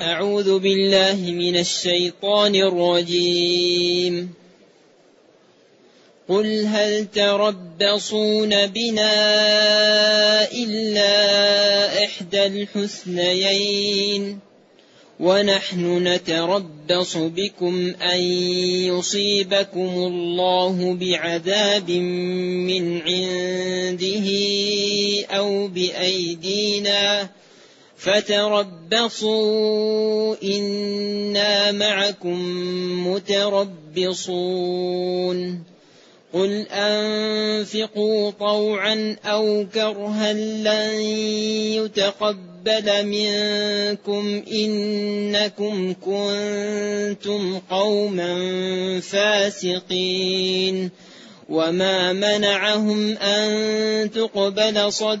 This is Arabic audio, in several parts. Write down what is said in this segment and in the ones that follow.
أعوذ بالله من الشيطان الرجيم. قل هل تربصون بنا إلا إحدى الحسنيين؟ ونحن نتربص بكم أن يصيبكم الله بعذاب من عنده أو بأيدينا فتربصوا إنا معكم متربصون. قل أنفقوا طوعا أو كرها لن يتقبل منكم إنكم كنتم قوما فاسقين. وما منعهم أن تقبل صد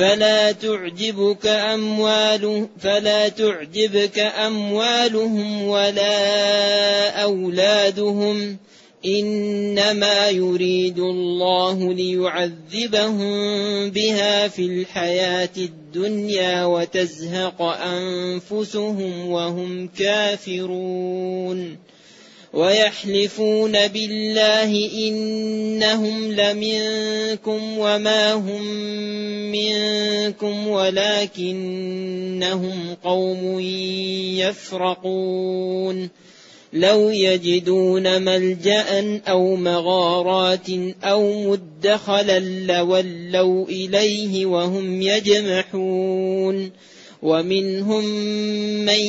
فلا تعجبك أموال فلا تعجبك أموالهم ولا أولادهم إنما يريد الله ليعذبهم بها في الحياة الدنيا وتزهق أنفسهم وهم كافرون ويحلفون بالله إنهم لمنكم وما هم منكم ولكنهم قوم يفرقون. لو يجدون ملجأ أو مغارات أو مدخلا لولوا إليه وهم يجمحون. ومنهم من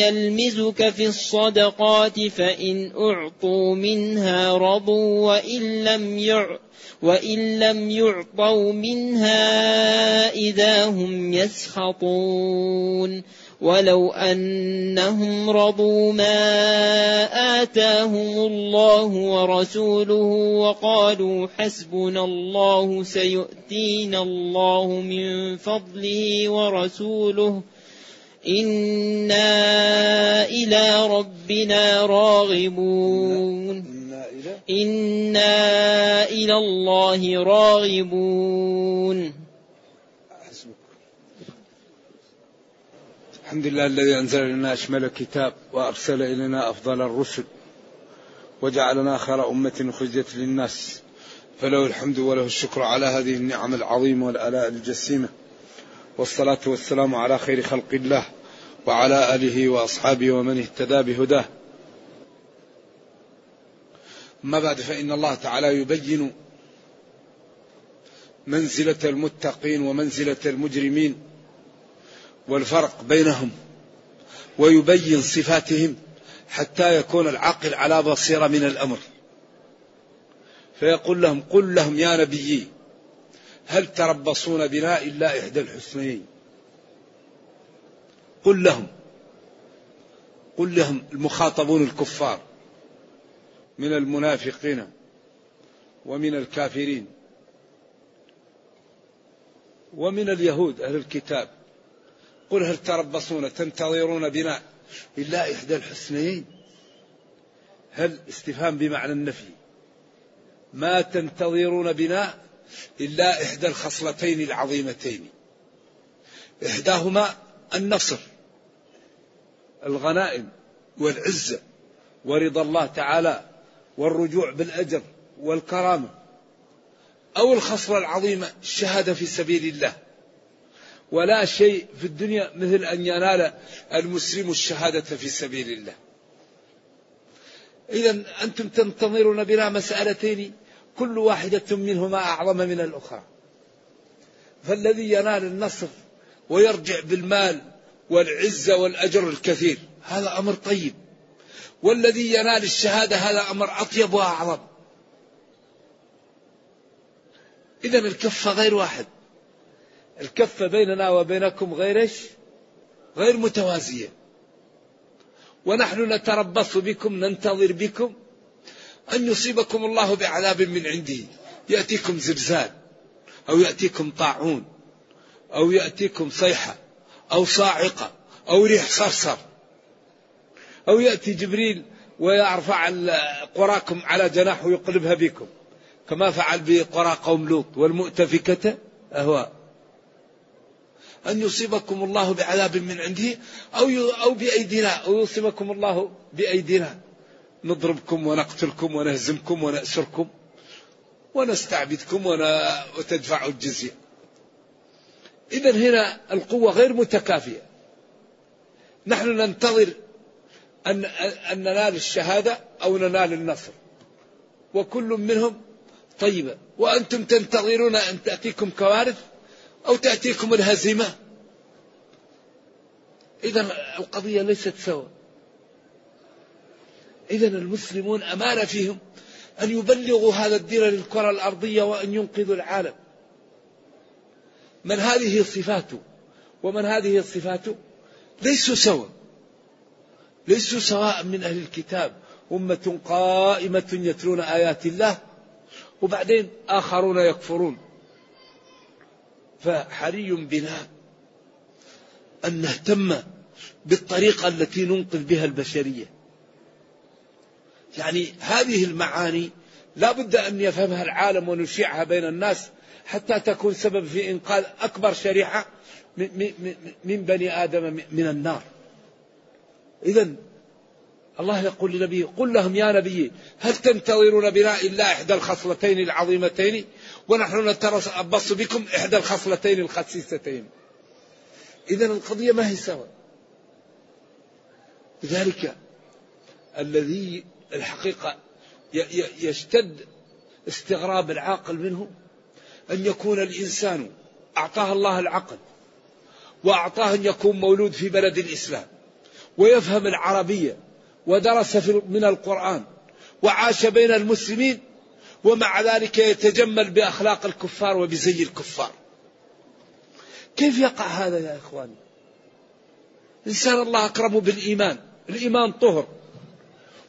يلمزك في الصدقات فإن أعطوا منها رضوا وإن لم يعطوا وإن لم يعطوا منها إذا هم يسخطون. ولو أنهم رضوا ما آتاهم الله ورسوله وقالوا حسبنا الله سيؤتينا الله من فضله ورسوله إنا إلى ربنا راغبون إنا إلى الله راغبون الحمد لله الذي أنزل لنا أشمل الكتاب وأرسل إلينا أفضل الرسل وجعلنا خير أمة أخرجت للناس فله الحمد وله الشكر على هذه النعم العظيمة والآلاء الجسيمة والصلاة والسلام على خير خلق الله وعلى آله وأصحابه ومن اهتدى بهداه. أما بعد فإن الله تعالى يبين منزلة المتقين ومنزلة المجرمين والفرق بينهم ويبين صفاتهم حتى يكون العقل على بصيرة من الأمر. فيقول لهم قل لهم يا نبيي هل تربصون بنا إلا إحدى الحسنيين؟ قل لهم قل لهم المخاطبون الكفار من المنافقين ومن الكافرين ومن اليهود أهل الكتاب قل هل تربصون تنتظرون بنا إلا إحدى الحسنيين؟ هل استفهام بمعنى النفي؟ ما تنتظرون بنا إلا إحدى الخصلتين العظيمتين. إحداهما النصر الغنائم والعزة ورضا الله تعالى والرجوع بالأجر والكرامة أو الخصلة العظيمة الشهادة في سبيل الله. ولا شيء في الدنيا مثل أن ينال المسلم الشهادة في سبيل الله. إذا أنتم تنتظرون بنا مسألتين كل واحدة منهما أعظم من الأخرى. فالذي ينال النصر ويرجع بالمال والعزة والأجر الكثير هذا أمر طيب. والذي ينال الشهادة هذا أمر أطيب وأعظم. إذا الكفة غير واحد. الكفة بيننا وبينكم غير؟ غير متوازية. ونحن نتربص بكم ننتظر بكم أن يصيبكم الله بعذاب من عنده يأتيكم زلزال أو يأتيكم طاعون أو يأتيكم صيحة أو صاعقة أو ريح صرصر أو يأتي جبريل ويرفع قراكم على جناح ويقلبها بكم كما فعل بقرى قوم لوط والمؤتفكة أهواء أن يصيبكم الله بعذاب من عنده أو أو بأيدينا أو يصيبكم الله بأيدينا. نضربكم ونقتلكم ونهزمكم ونأسركم ونستعبدكم وتدفعوا الجزية. إذا هنا القوة غير متكافئة نحن ننتظر أن أن ننال الشهادة أو ننال النصر. وكل منهم طيبة. وأنتم تنتظرون أن تأتيكم كوارث أو تأتيكم الهزيمة. إذا القضية ليست سوا. إذا المسلمون أمانة فيهم أن يبلغوا هذا الدين للكرة الأرضية وأن ينقذوا العالم. من هذه صفاته ومن هذه صفاته ليسوا سوا. ليسوا سواء من أهل الكتاب. أمة قائمة يتلون آيات الله وبعدين آخرون يكفرون. فحري بنا أن نهتم بالطريقة التي ننقذ بها البشرية. يعني هذه المعاني لا بد أن يفهمها العالم ونشيعها بين الناس حتى تكون سبب في إنقاذ أكبر شريحة من بني آدم من النار. إذا الله يقول لنبيه قل لهم يا نبي هل تنتظرون بنا إلا إحدى الخصلتين العظيمتين ونحن نتربص بكم إحدى الخصلتين الخسيستين. إذا القضية ما هي سوا. لذلك الذي الحقيقة يشتد استغراب العاقل منه أن يكون الإنسان أعطاه الله العقل وأعطاه أن يكون مولود في بلد الإسلام ويفهم العربية ودرس من القرآن وعاش بين المسلمين ومع ذلك يتجمل بأخلاق الكفار وبزي الكفار. كيف يقع هذا يا إخواني؟ إنسان الله أكرمه بالإيمان. الإيمان طهر.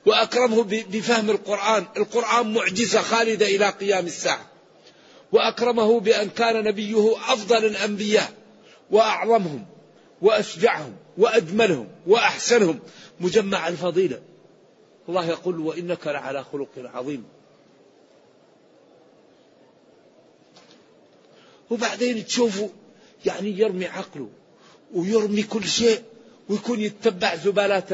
وأكرمه بفهم القرآن. القرآن معجزة خالدة إلى قيام الساعة. وأكرمه بأن كان نبيه أفضل الأنبياء. وأعظمهم. وأشجعهم. وأجملهم. وأحسنهم. مجمع الفضيلة. الله يقول وإنك لعلى خلق عظيم. وبعدين تشوفوا يعني يرمي عقله ويرمي كل شيء ويكون يتبع زبالات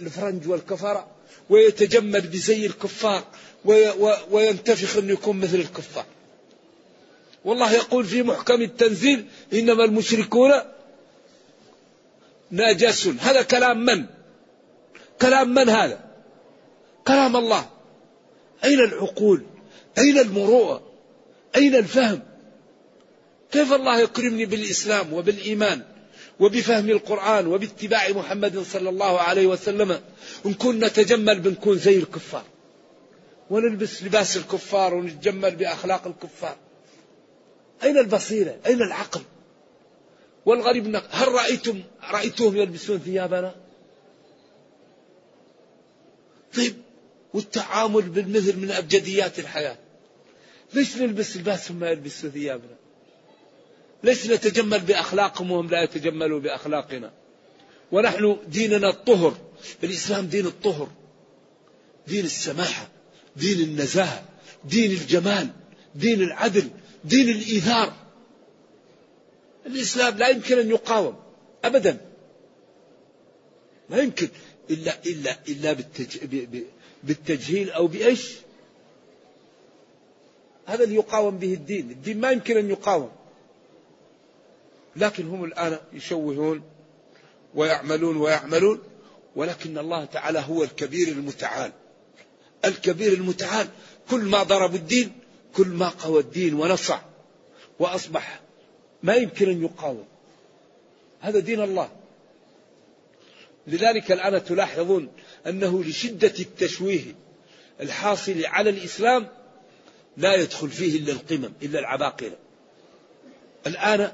الفرنج والكفرة ويتجمل بزي الكفار وينتفخ إنه يكون مثل الكفار. والله يقول في محكم التنزيل إنما المشركون ناجس هذا كلام من؟ كلام من هذا؟ كلام الله. أين العقول؟ أين المروءة؟ أين الفهم؟ كيف الله يكرمني بالإسلام وبالإيمان وبفهم القرآن وباتباع محمد صلى الله عليه وسلم؟ نكون نتجمل بنكون زي الكفار. ونلبس لباس الكفار ونتجمل بأخلاق الكفار. أين البصيرة؟ أين العقل؟ والغريب هل رأيتم رأيتهم يلبسون ثيابنا؟ طيب والتعامل بالمثل من أبجديات الحياة. ليش نلبس لباسهم ما يلبسوا ثيابنا؟ ليش نتجمل بأخلاقهم وهم لا يتجملوا بأخلاقنا. ونحن ديننا الطهر. الإسلام دين الطهر. دين السماحة دين النزاهة دين الجمال دين العدل دين الإيثار. الإسلام لا يمكن أن يقاوم أبدا. ما يمكن إلا إلا إلا بالتج... بالتجهيل أو بإيش؟ هذا اللي يقاوم به الدين، الدين ما يمكن أن يقاوم. لكن هم الآن يشوهون ويعملون ويعملون ولكن الله تعالى هو الكبير المتعال. الكبير المتعال كل ما ضربوا الدين كل ما قوى الدين ونصع وأصبح ما يمكن أن يقاوم. هذا دين الله. لذلك الآن تلاحظون أنه لشدة التشويه الحاصل على الإسلام لا يدخل فيه إلا القمم إلا العباقرة. الآن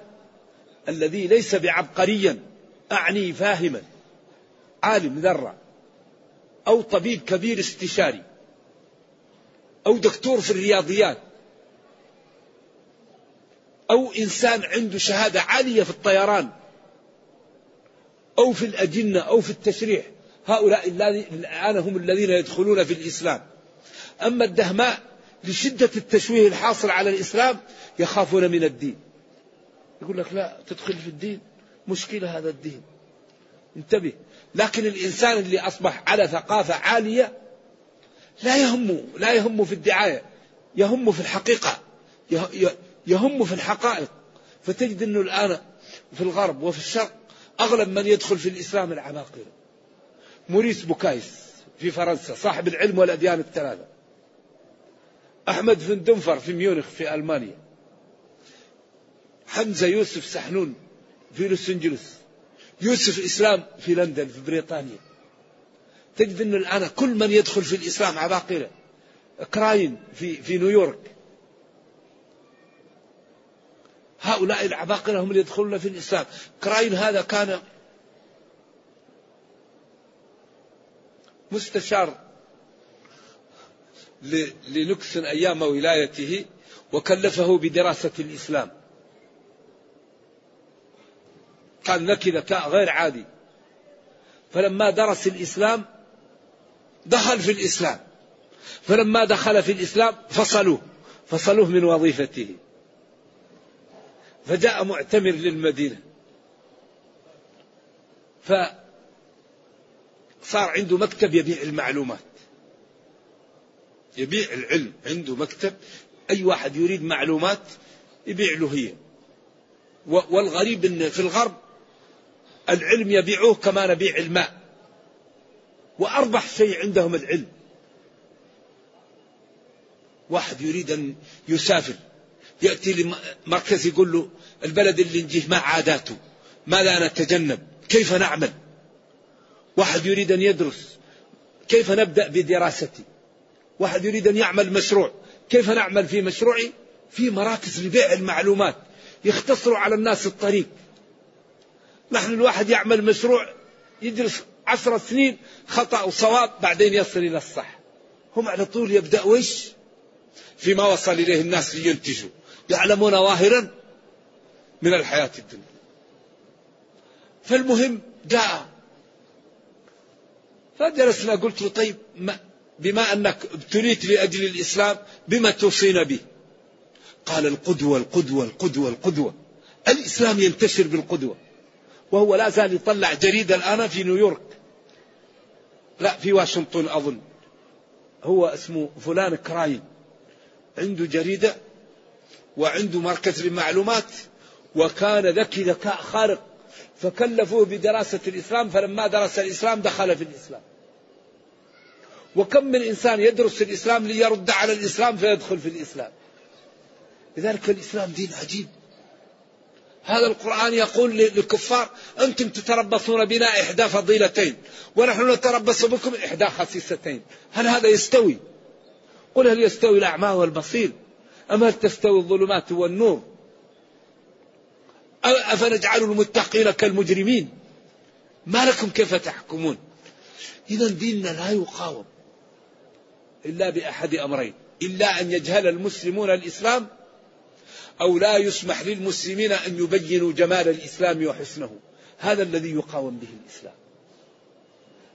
الذي ليس بعبقريا أعني فاهما عالم ذرة أو طبيب كبير استشاري أو دكتور في الرياضيات أو إنسان عنده شهادة عالية في الطيران أو في الأجنة أو في التشريح. هؤلاء الآن هم الذين يدخلون في الإسلام. أما الدهماء لشدة التشويه الحاصل على الإسلام يخافون من الدين. يقول لك لا تدخل في الدين. مشكلة هذا الدين. انتبه. لكن الإنسان اللي أصبح على ثقافة عالية لا يهمه لا يهمه في الدعاية. يهمه في الحقيقة. يهم في الحقائق. فتجد أنه الآن في الغرب وفي الشرق أغلب من يدخل في الإسلام العباقرة. موريس بوكايس في فرنسا صاحب العلم والأديان الثلاثة. أحمد فن دنفر في ميونخ في ألمانيا. حمزة يوسف سحنون في لوس أنجلوس يوسف إسلام في لندن في بريطانيا. تجد أنه الآن كل من يدخل في الإسلام عباقرة كراين في, في نيويورك. هؤلاء العباقرة هم اللي يدخلون في الإسلام. كراين هذا كان مستشار لنكسن أيام ولايته وكلفه بدراسة الإسلام. كان ذكاء غير عادي. فلما درس الإسلام دخل في الإسلام. فلما دخل في الإسلام فصلوه. فصلوه من وظيفته. فجاء معتمر للمدينة. فصار عنده مكتب يبيع المعلومات. يبيع العلم. عنده مكتب. أي واحد يريد معلومات يبيع له هي. والغريب أن في الغرب العلم يبيعوه كما نبيع الماء. وأربح شيء عندهم العلم. واحد يريد أن يسافر. يأتي لمركز يقول له البلد اللي نجيه ما عاداته. ماذا نتجنب كيف نعمل؟ واحد يريد أن يدرس. كيف نبدأ بدراستي؟ واحد يريد أن يعمل مشروع. كيف نعمل في مشروعي؟ في مراكز لبيع المعلومات. يختصروا على الناس الطريق. نحن الواحد يعمل مشروع يدرس عشر سنين خطأ وصواب بعدين يصل إلى الصح. هم على طول يبدأ وش؟ فيما وصل إليه الناس لينتجوا يعلمون ظاهرا من الحياة الدنيا. فالمهم جاء. فجلسنا قلت له طيب ما بما أنك ابتليت لأجل الإسلام بما توصينا به؟ قال القدوة القدوة القدوة القدوة. الإسلام ينتشر بالقدوة. وهو لا زال يطلع جريدة الآن في نيويورك. لا في واشنطن أظن. هو اسمه فلان كراين. عنده جريدة وعنده مركز للمعلومات وكان ذكي ذكاء خارق فكلفوه بدراسة الإسلام فلما درس الإسلام دخل في الإسلام. وكم من إنسان يدرس الإسلام ليرد على الإسلام فيدخل في الإسلام. لذلك الإسلام دين عجيب. هذا القرآن يقول للكفار أنتم تتربصون بنا إحدى فضيلتين ونحن نتربص بكم إحدى خسيستين. هل هذا يستوي؟ قل هل يستوي الأعمى والبصير؟ أم هل تستوي الظلمات والنور؟ أفنجعل المتقين كالمجرمين؟ ما لكم كيف تحكمون؟ إذا ديننا لا يقاوم إلا بأحد أمرين إلا أن يجهل المسلمون الإسلام أو لا يسمح للمسلمين أن يبينوا جمال الإسلام وحسنه. هذا الذي يقاوم به الإسلام.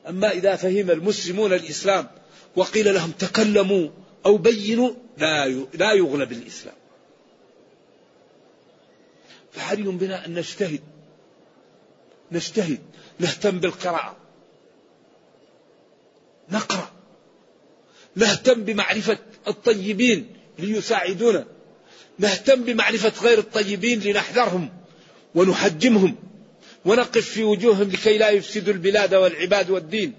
أما إذا فهم المسلمون الإسلام وقيل لهم تكلموا أو بينوا لا لا يغلب الإسلام فحري بنا أن نجتهد. نجتهد. نهتم بالقراءة. نقرأ. نهتم بمعرفة الطيبين ليساعدونا. نهتم بمعرفة غير الطيبين لنحذرهم ونحجمهم ونقف في وجوههم لكي لا يفسدوا البلاد والعباد والدين.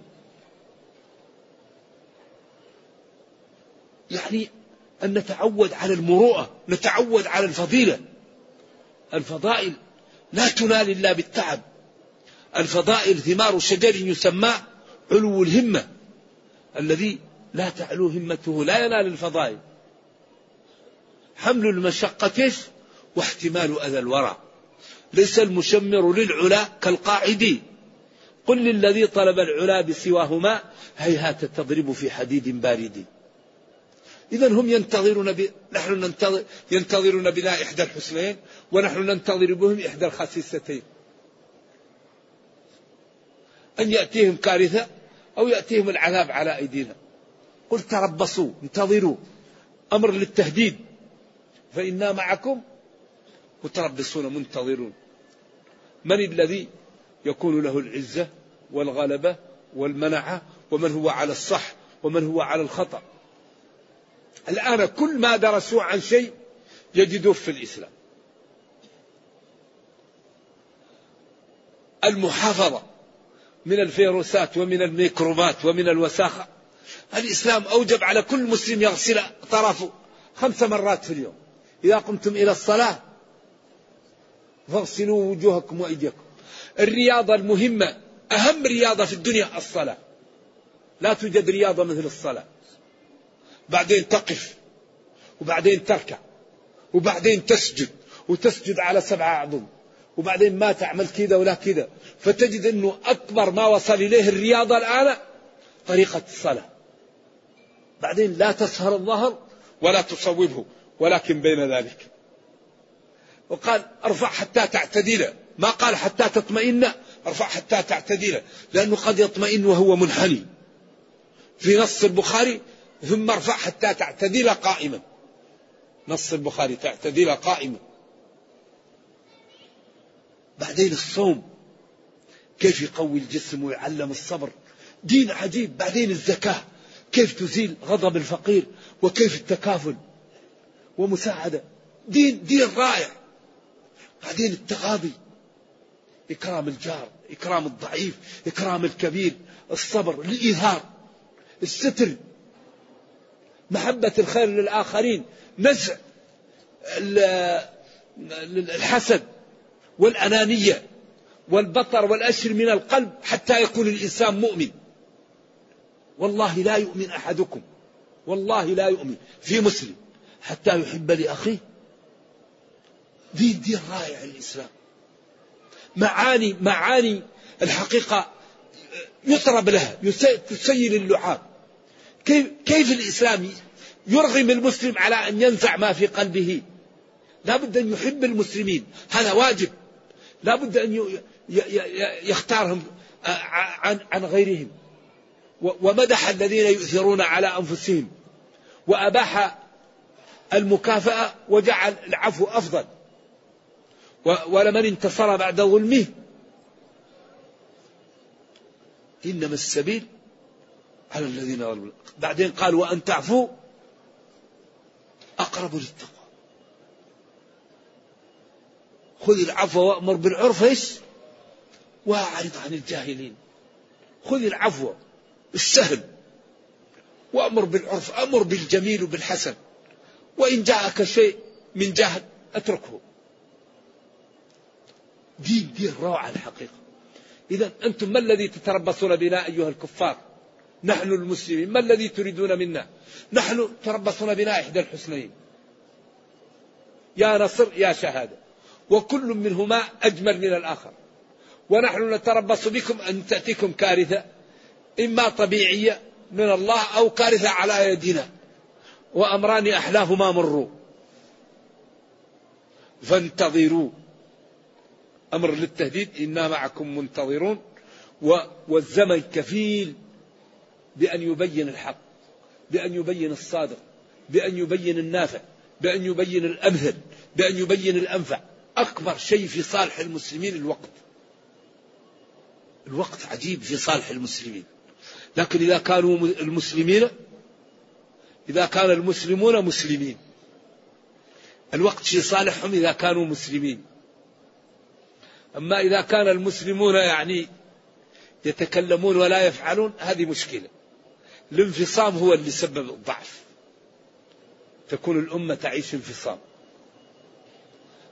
يعني أن نتعود على المروءة نتعود على الفضيلة. الفضائل لا تنال إلا بالتعب. الفضائل ثمار شجر يسمى علو الهمة الذي لا تعلو همته لا ينال الفضائل. حمل المشقة واحتمال أذى الورى. ليس المشمر للعلا كالقاعد. قل للذي طلب العلا بسواهما هيهات تضرب في حديد بارد. إذا هم ينتظرون ب... نحن ننتظر ينتظرون بنا إحدى الحسنين ونحن ننتظر بهم إحدى الخسيستين. أن يأتيهم كارثة أو يأتيهم العذاب على أيدينا. قل تربصوا انتظروا. أمر للتهديد. فإنا معكم متربصون منتظرون. من الذي يكون له العزة والغلبة والمنعة؟ ومن هو على الصح؟ ومن هو على الخطأ؟ الآن كل ما درسوا عن شيء يجدوه في الإسلام. المحافظة من الفيروسات ومن الميكروبات ومن الوساخة. الإسلام أوجب على كل مسلم يغسل طرفه خمس مرات في اليوم. إذا قمتم إلى الصلاة فاغسلوا وجوهكم وأيديكم. الرياضة المهمة أهم رياضة في الدنيا الصلاة. لا توجد رياضة مثل الصلاة. بعدين تقف وبعدين تركع وبعدين تسجد وتسجد على سبعة أعظم وبعدين ما تعمل كذا ولا كذا. فتجد أنه أكبر ما وصل إليه الرياضة الآن طريقة الصلاة. بعدين لا تسهر الظهر ولا تصوبه. ولكن بين ذلك. وقال ارفع حتى تعتدل. ما قال حتى تطمئن ارفع حتى تعتدل. لأنه قد يطمئن وهو منحني. في نص البخاري ثم ارفع حتى تعتدل قائما. نص البخاري تعتدل قائما. بعدين الصوم. كيف يقوي الجسم ويعلم الصبر؟ دين عجيب. بعدين الزكاة. كيف تزيل غضب الفقير؟ وكيف التكافل؟ ومساعدة. دين دين رائع. بعدين التغاضي. إكرام الجار إكرام الضعيف إكرام الكبير الصبر الإيثار الستر. محبة الخير للآخرين نزع الحسد والأنانية والبطر والأشر من القلب حتى يكون الإنسان مؤمن. والله لا يؤمن أحدكم. والله لا يؤمن. في مسلم. حتى يحب لأخيه. دين دين رائع الإسلام. معاني معاني الحقيقة يطرب لها تسيل اللعاب. كيف, كيف الإسلام يرغم المسلم على أن ينزع ما في قلبه؟ لا بد أن يحب المسلمين. هذا واجب. لا بد أن يختارهم عن غيرهم. ومدح الذين يؤثرون على أنفسهم. وأباح المكافأة وجعل العفو أفضل. ولمن انتصر بعد ظلمه. إنما السبيل على الذين ظلموا. بعدين قال وأن تعفوا أقرب للتقوى. خذ العفو وأمر بالعرف إيش؟ وأعرض عن الجاهلين. خذ العفو السهل وأمر بالعرف أمر بالجميل وبالحسن. وإن جاءك شيء من جهل أتركه. دين دين روعة الحقيقة. إذا أنتم ما الذي تتربصون بنا أيها الكفار؟ نحن المسلمين. ما الذي تريدون منا؟ نحن تربصون بنا إحدى الحسنين يا نصر يا شهادة. وكل منهما أجمل من الآخر. ونحن نتربص بكم أن تأتيكم كارثة إما طبيعية من الله أو كارثة على يدنا. وأمران أحلاهما مروا. فانتظروا. أمر للتهديد. إنا معكم منتظرون. والزمن كفيل بأن يبين الحق بأن يبين الصادق بأن يبين النافع بأن يبين الأمثل بأن يبين الأنفع. أكبر شيء في صالح المسلمين الوقت. الوقت عجيب في صالح المسلمين. لكن إذا كانوا المسلمين إذا كان المسلمون مسلمين. الوقت في صالحهم إذا كانوا مسلمين. أما إذا كان المسلمون يعني يتكلمون ولا يفعلون هذه مشكلة. الانفصام هو اللي سبب الضعف. تكون الأمة تعيش انفصام.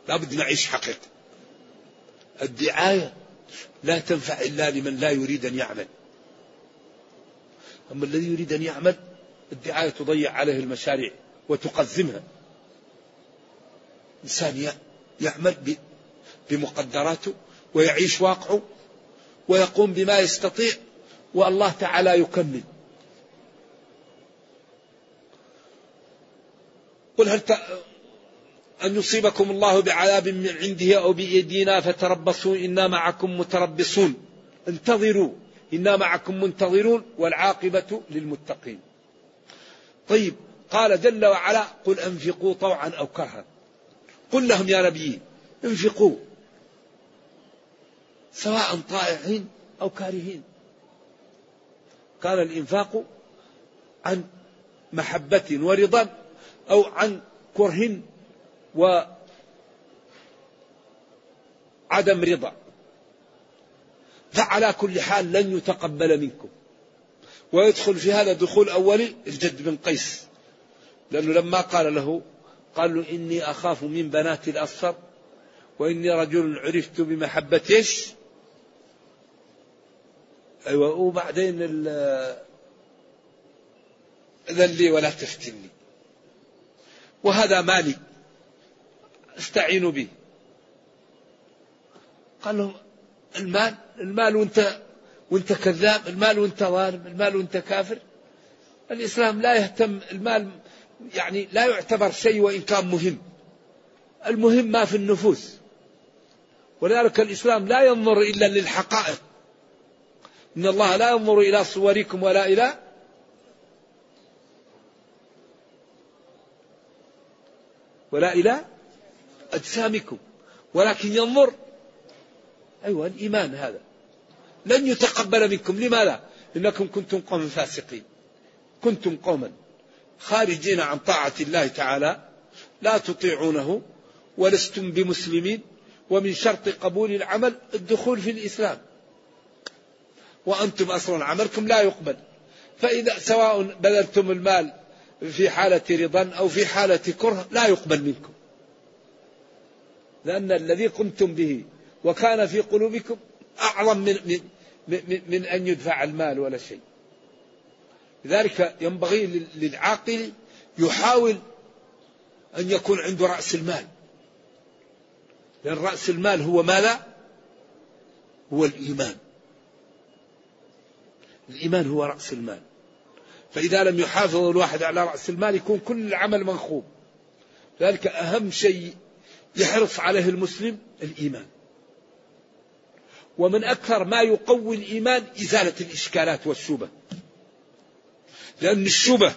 لابد نعيش حقيقة. الدعاية لا تنفع إلا لمن لا يريد أن يعمل. أما الذي يريد أن يعمل الدعاية تضيع عليه المشاريع وتقزمها. إنسان يعمل بمقدراته ويعيش واقعه ويقوم بما يستطيع والله تعالى يكمل. قل هل ت... أن يصيبكم الله بعذاب من عنده أو بأيدينا فتربصوا إنا معكم متربصون. انتظروا إنا معكم منتظرون والعاقبة للمتقين. طيب قال جل وعلا قل أنفقوا طوعا أو كرها قل لهم يا نبي انفقوا سواء طائعين أو كارهين. كان الإنفاق عن محبة ورضا أو عن كره وعدم رضا. فعلى كل حال لن يتقبل منكم. ويدخل في هذا دخول أولي الجد بن قيس. لأنه لما قال له قال له إني أخاف من بنات الأصفر وإني رجل عرفت بمحبة إيش؟ أيوة وبعدين إذن لي ولا تفتني. وهذا مالي استعينوا به. قال له المال المال وانت وانت كذاب المال وانت ظالم المال وانت كافر. الإسلام لا يهتم المال يعني لا يعتبر شيء وإن كان مهم. المهم ما في النفوس. ولذلك الإسلام لا ينظر إلا للحقائق. إن الله لا ينظر إلى صوركم ولا إلى ولا إلى أجسامكم. ولكن ينظر. أيوة الإيمان هذا. لن يتقبل منكم. لماذا؟ إنكم كنتم قوما فاسقين. كنتم قوما خارجين عن طاعة الله تعالى لا تطيعونه ولستم بمسلمين ومن شرط قبول العمل الدخول في الإسلام. وأنتم أصلا عملكم لا يقبل. فإذا سواء بذلتم المال في حالة رضا أو في حالة كره لا يقبل منكم. لأن الذي قمتم به وكان في قلوبكم أعظم من, من, من, أن يدفع المال ولا شيء. لذلك ينبغي للعاقل يحاول أن يكون عنده رأس المال. لأن رأس المال هو ماذا؟ هو الإيمان. الإيمان هو رأس المال. فإذا لم يحافظ الواحد على رأس المال يكون كل العمل منخوب. ذلك أهم شيء يحرص عليه المسلم الإيمان. ومن أكثر ما يقوي الإيمان إزالة الإشكالات والشبه لأن الشبه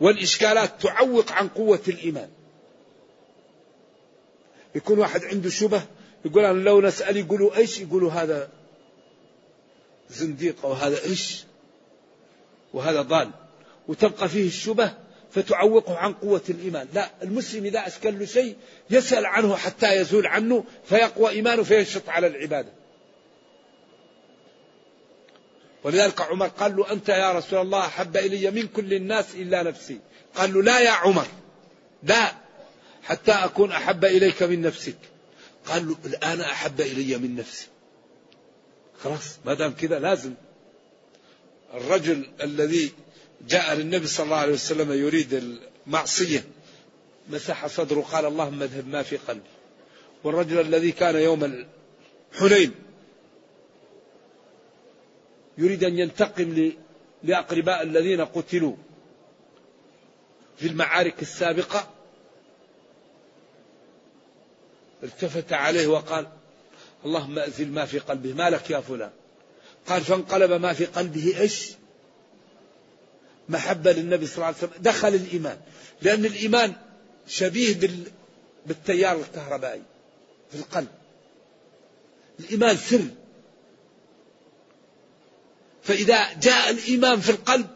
والإشكالات تعوق عن قوة الإيمان. يكون واحد عنده شبه يقول أنا لو نسأل يقولوا إيش؟ يقولوا هذا زنديق أو هذا إيش؟ وهذا ضال. وتبقى فيه الشبه فتعوقه عن قوة الإيمان. لا المسلم إذا أشكل له شيء يسأل عنه حتى يزول عنه فيقوى إيمانه فينشط على العبادة. ولذلك عمر قال له أنت يا رسول الله أحب إلي من كل الناس إلا نفسي. قال له لا يا عمر لا حتى أكون أحب إليك من نفسك. قال له الآن أحب إلي من نفسي. خلاص ما دام كذا لازم. الرجل الذي جاء للنبي صلى الله عليه وسلم يريد المعصية مسح صدره قال اللهم اذهب ما في قلبي. والرجل الذي كان يوم حنين يريد أن ينتقم لأقرباء الذين قتلوا في المعارك السابقة. التفت عليه وقال اللهم أزل ما في قلبه. ما لك يا فلان؟ قال فانقلب ما في قلبه. إيش؟ محبة للنبي صلى الله عليه وسلم. دخل الإيمان. لأن الإيمان شبيه بال... بالتيار الكهربائي في القلب. الإيمان سر. فإذا جاء الإيمان في القلب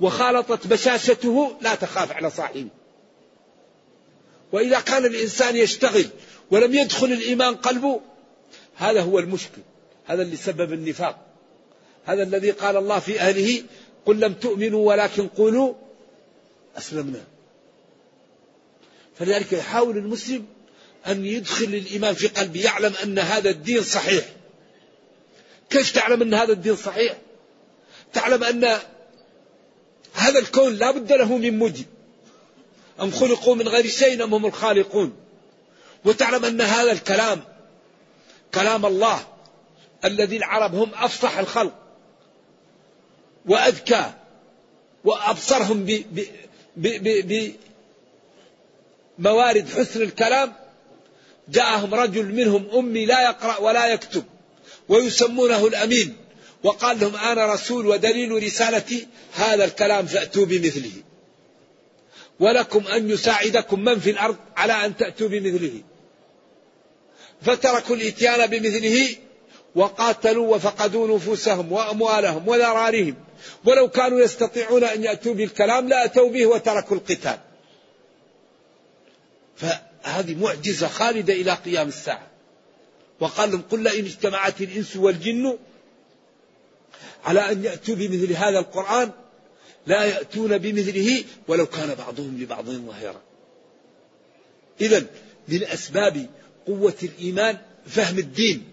وخالطت بشاشته لا تخاف على صاحبه. وإذا كان الإنسان يشتغل ولم يدخل الإيمان قلبه هذا هو المشكل. هذا اللي سبب النفاق. هذا الذي قال الله في أهله قل لم تؤمنوا ولكن قولوا أسلمنا. فلذلك يحاول المسلم أن يدخل الإيمان في قلبه يعلم أن هذا الدين صحيح. كيف تعلم أن هذا الدين صحيح؟ تعلم أن هذا الكون لا بد له من مجد أم خلقوا من غير شيء أم هم الخالقون؟ وتعلم أن هذا الكلام كلام الله الذي العرب هم أفصح الخلق وأذكى وأبصرهم ب ب ب ب موارد حسن الكلام جاءهم رجل منهم أمي لا يقرأ ولا يكتب ويسمونه الأمين. وقال لهم أنا رسول ودليل رسالتي هذا الكلام فأتوا بمثله. ولكم أن يساعدكم من في الأرض على أن تأتوا بمثله. فتركوا الإتيان بمثله وقاتلوا وفقدوا نفوسهم وأموالهم وذراريهم. ولو كانوا يستطيعون أن يأتوا بالكلام لأتوا به وتركوا القتال. فهذه معجزة خالدة إلى قيام الساعة. وقال لهم قل إن اجتمعت الإنس والجن على أن يأتوا بمثل هذا القرآن لا يأتون بمثله ولو كان بعضهم لبعض ظهيرا. إذا من أسباب قوة الإيمان فهم الدين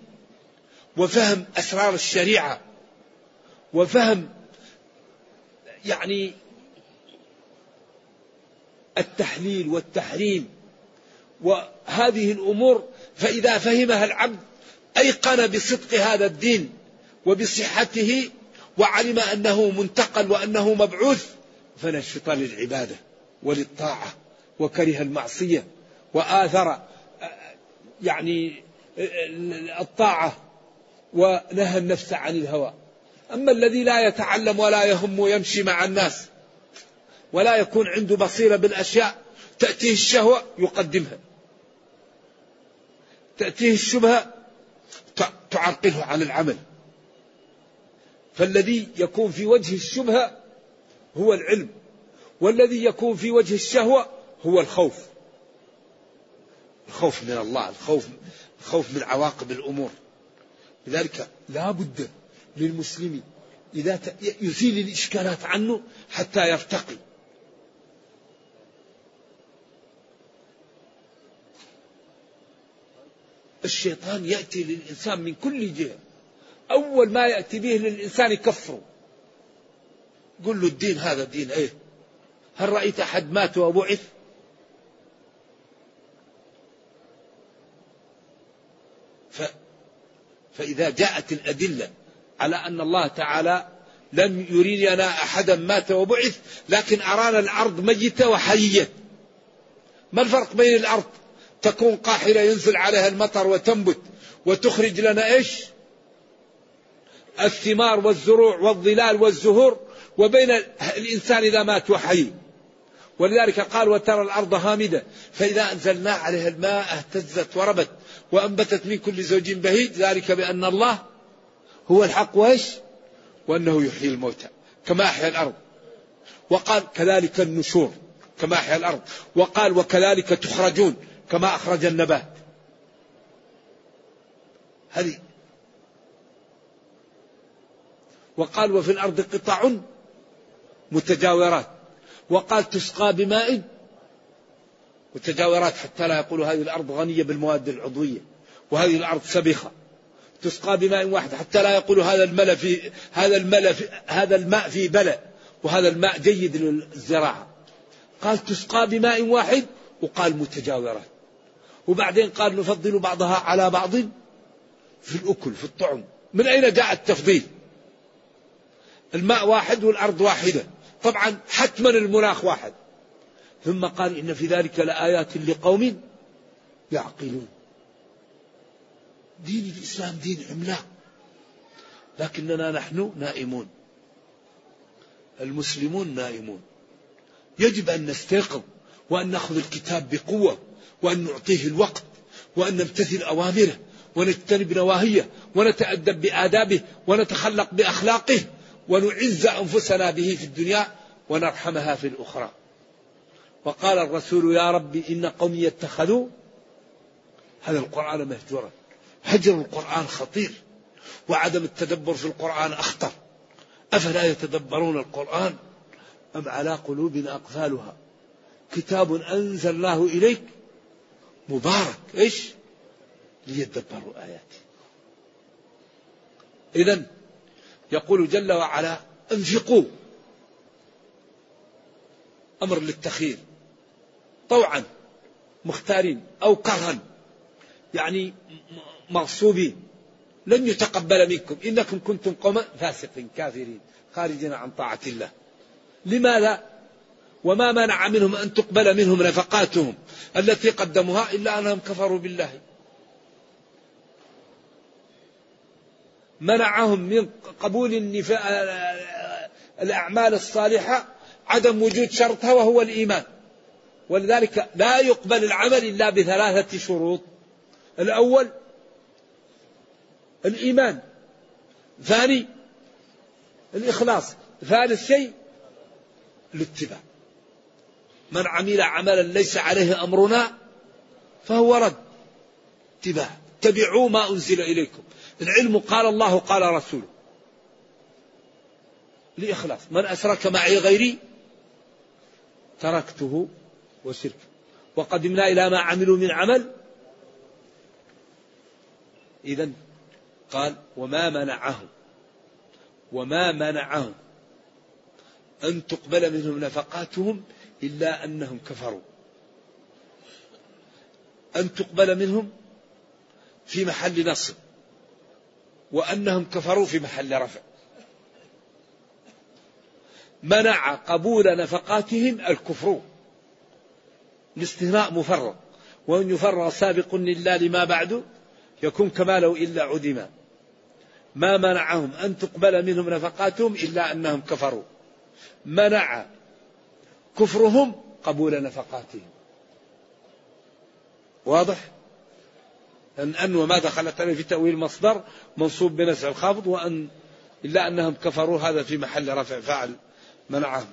وفهم أسرار الشريعة وفهم يعني التحليل والتحريم. وهذه الأمور فإذا فهمها العبد أيقن بصدق هذا الدين وبصحته وعلم أنه منتقل وأنه مبعوث فنشط للعبادة وللطاعة وكره المعصية وآثر يعني الطاعة ونهى النفس عن الهوى. أما الذي لا يتعلم ولا يهم يمشي مع الناس ولا يكون عنده بصيرة بالأشياء تأتيه الشهوة يقدمها. تأتيه الشبهة تعرقله عن العمل. فالذي يكون في وجه الشبهة هو العلم والذي يكون في وجه الشهوة هو الخوف. الخوف من الله الخوف الخوف من عواقب الأمور. لذلك لا بد للمسلم إذا يزيل الإشكالات عنه حتى يرتقي. الشيطان يأتي للإنسان من كل جهة. أول ما يأتي به للإنسان يكفره. قل له الدين هذا دين إيه؟ هل رأيت أحد مات وبعث ف فإذا جاءت الأدلة على أن الله تعالى لم يرينا أحدا مات وبعث لكن أرانا الأرض ميتة وحية ما الفرق بين الأرض؟ تكون قاحلة ينزل عليها المطر وتنبت وتخرج لنا إيش؟ الثمار والزروع والظلال والزهور وبين الإنسان إذا مات وحي. ولذلك قال وترى الأرض هامدة فإذا أنزلنا عليها الماء اهتزت وربت وأنبتت من كل زوج بهيج ذلك بأن الله هو الحق وإيش؟ وأنه يحيي الموتى كما أحيا الأرض. وقال كذلك النشور كما أحيا الأرض. وقال وكذلك تخرجون كما أخرج النبات. هذه وقال وفي الأرض قطع متجاورات وقال تسقى بماء متجاورات حتى لا يقولوا هذه الأرض غنية بالمواد العضوية وهذه الأرض سبخة. تسقى بماء واحد حتى لا يقولوا هذا الماء في هذا الماء في هذا الماء في بلع وهذا الماء جيد للزراعة. قال تسقى بماء واحد وقال متجاورات. وبعدين قال نفضل بعضها على بعض في الأكل في الطعم. من أين جاء التفضيل؟ الماء واحد والأرض واحدة. طبعا حتما المناخ واحد. ثم قال إن في ذلك لآيات لقوم يعقلون. دين الإسلام دين عملاق لكننا نحن نائمون. المسلمون نائمون. يجب أن نستيقظ وأن نأخذ الكتاب بقوة وأن نعطيه الوقت وأن نمتثل أوامره ونجتنب نواهيه ونتأدب بآدابه ونتخلق بأخلاقه. ونعز أنفسنا به في الدنيا ونرحمها في الأخرى. وقال الرسول يا رب إن قومي اتخذوا هذا القرآن مهجورا. هجر القرآن خطير. وعدم التدبر في القرآن أخطر. أفلا يتدبرون القرآن أم على قلوب أقفالها؟ كتاب أنزلناه إليك مبارك. إيش؟ ليدبروا آياته إذا يقول جل وعلا انفقوا. أمر للتخيير. طوعا مختارين أو كرها. يعني مغصوبين. لن يتقبل منكم. إنكم كنتم قوما فاسقين كافرين خارجين عن طاعة الله. لماذا؟ وما منع منهم أن تقبل منهم نفقاتهم التي قدموها إلا أنهم كفروا بالله. منعهم من قبول الأعمال الصالحة عدم وجود شرطها وهو الإيمان. ولذلك لا يقبل العمل إلا بثلاثة شروط. الأول الإيمان. ثاني الإخلاص. ثالث شيء الاتباع. من عمل عملا ليس عليه أمرنا فهو رد. اتباع. اتبعوا ما أنزل إليكم. العلم قال الله قال رسوله. لإخلاص. من أشرك معي غيري تركته وشركه وقدمنا إلى ما عملوا من عمل. إذا قال وما منعهم. وما منعهم أن تقبل منهم نفقاتهم إلا أنهم كفروا. أن تقبل منهم في محل نصب. وأنهم كفروا في محل رفع. منع قبول نفقاتهم الكفر. الاستثناء مفرغ وأن يفرغ سابق لله لما بعد يكون كما لو إلا عدما ما منعهم أن تقبل منهم نفقاتهم إلا أنهم كفروا. منع كفرهم قبول نفقاتهم. واضح؟ أن أن وما دخلت عليه في تأويل مصدر منصوب بنزع الخافض وأن إلا أنهم كفروا هذا في محل رفع فاعل منعهم.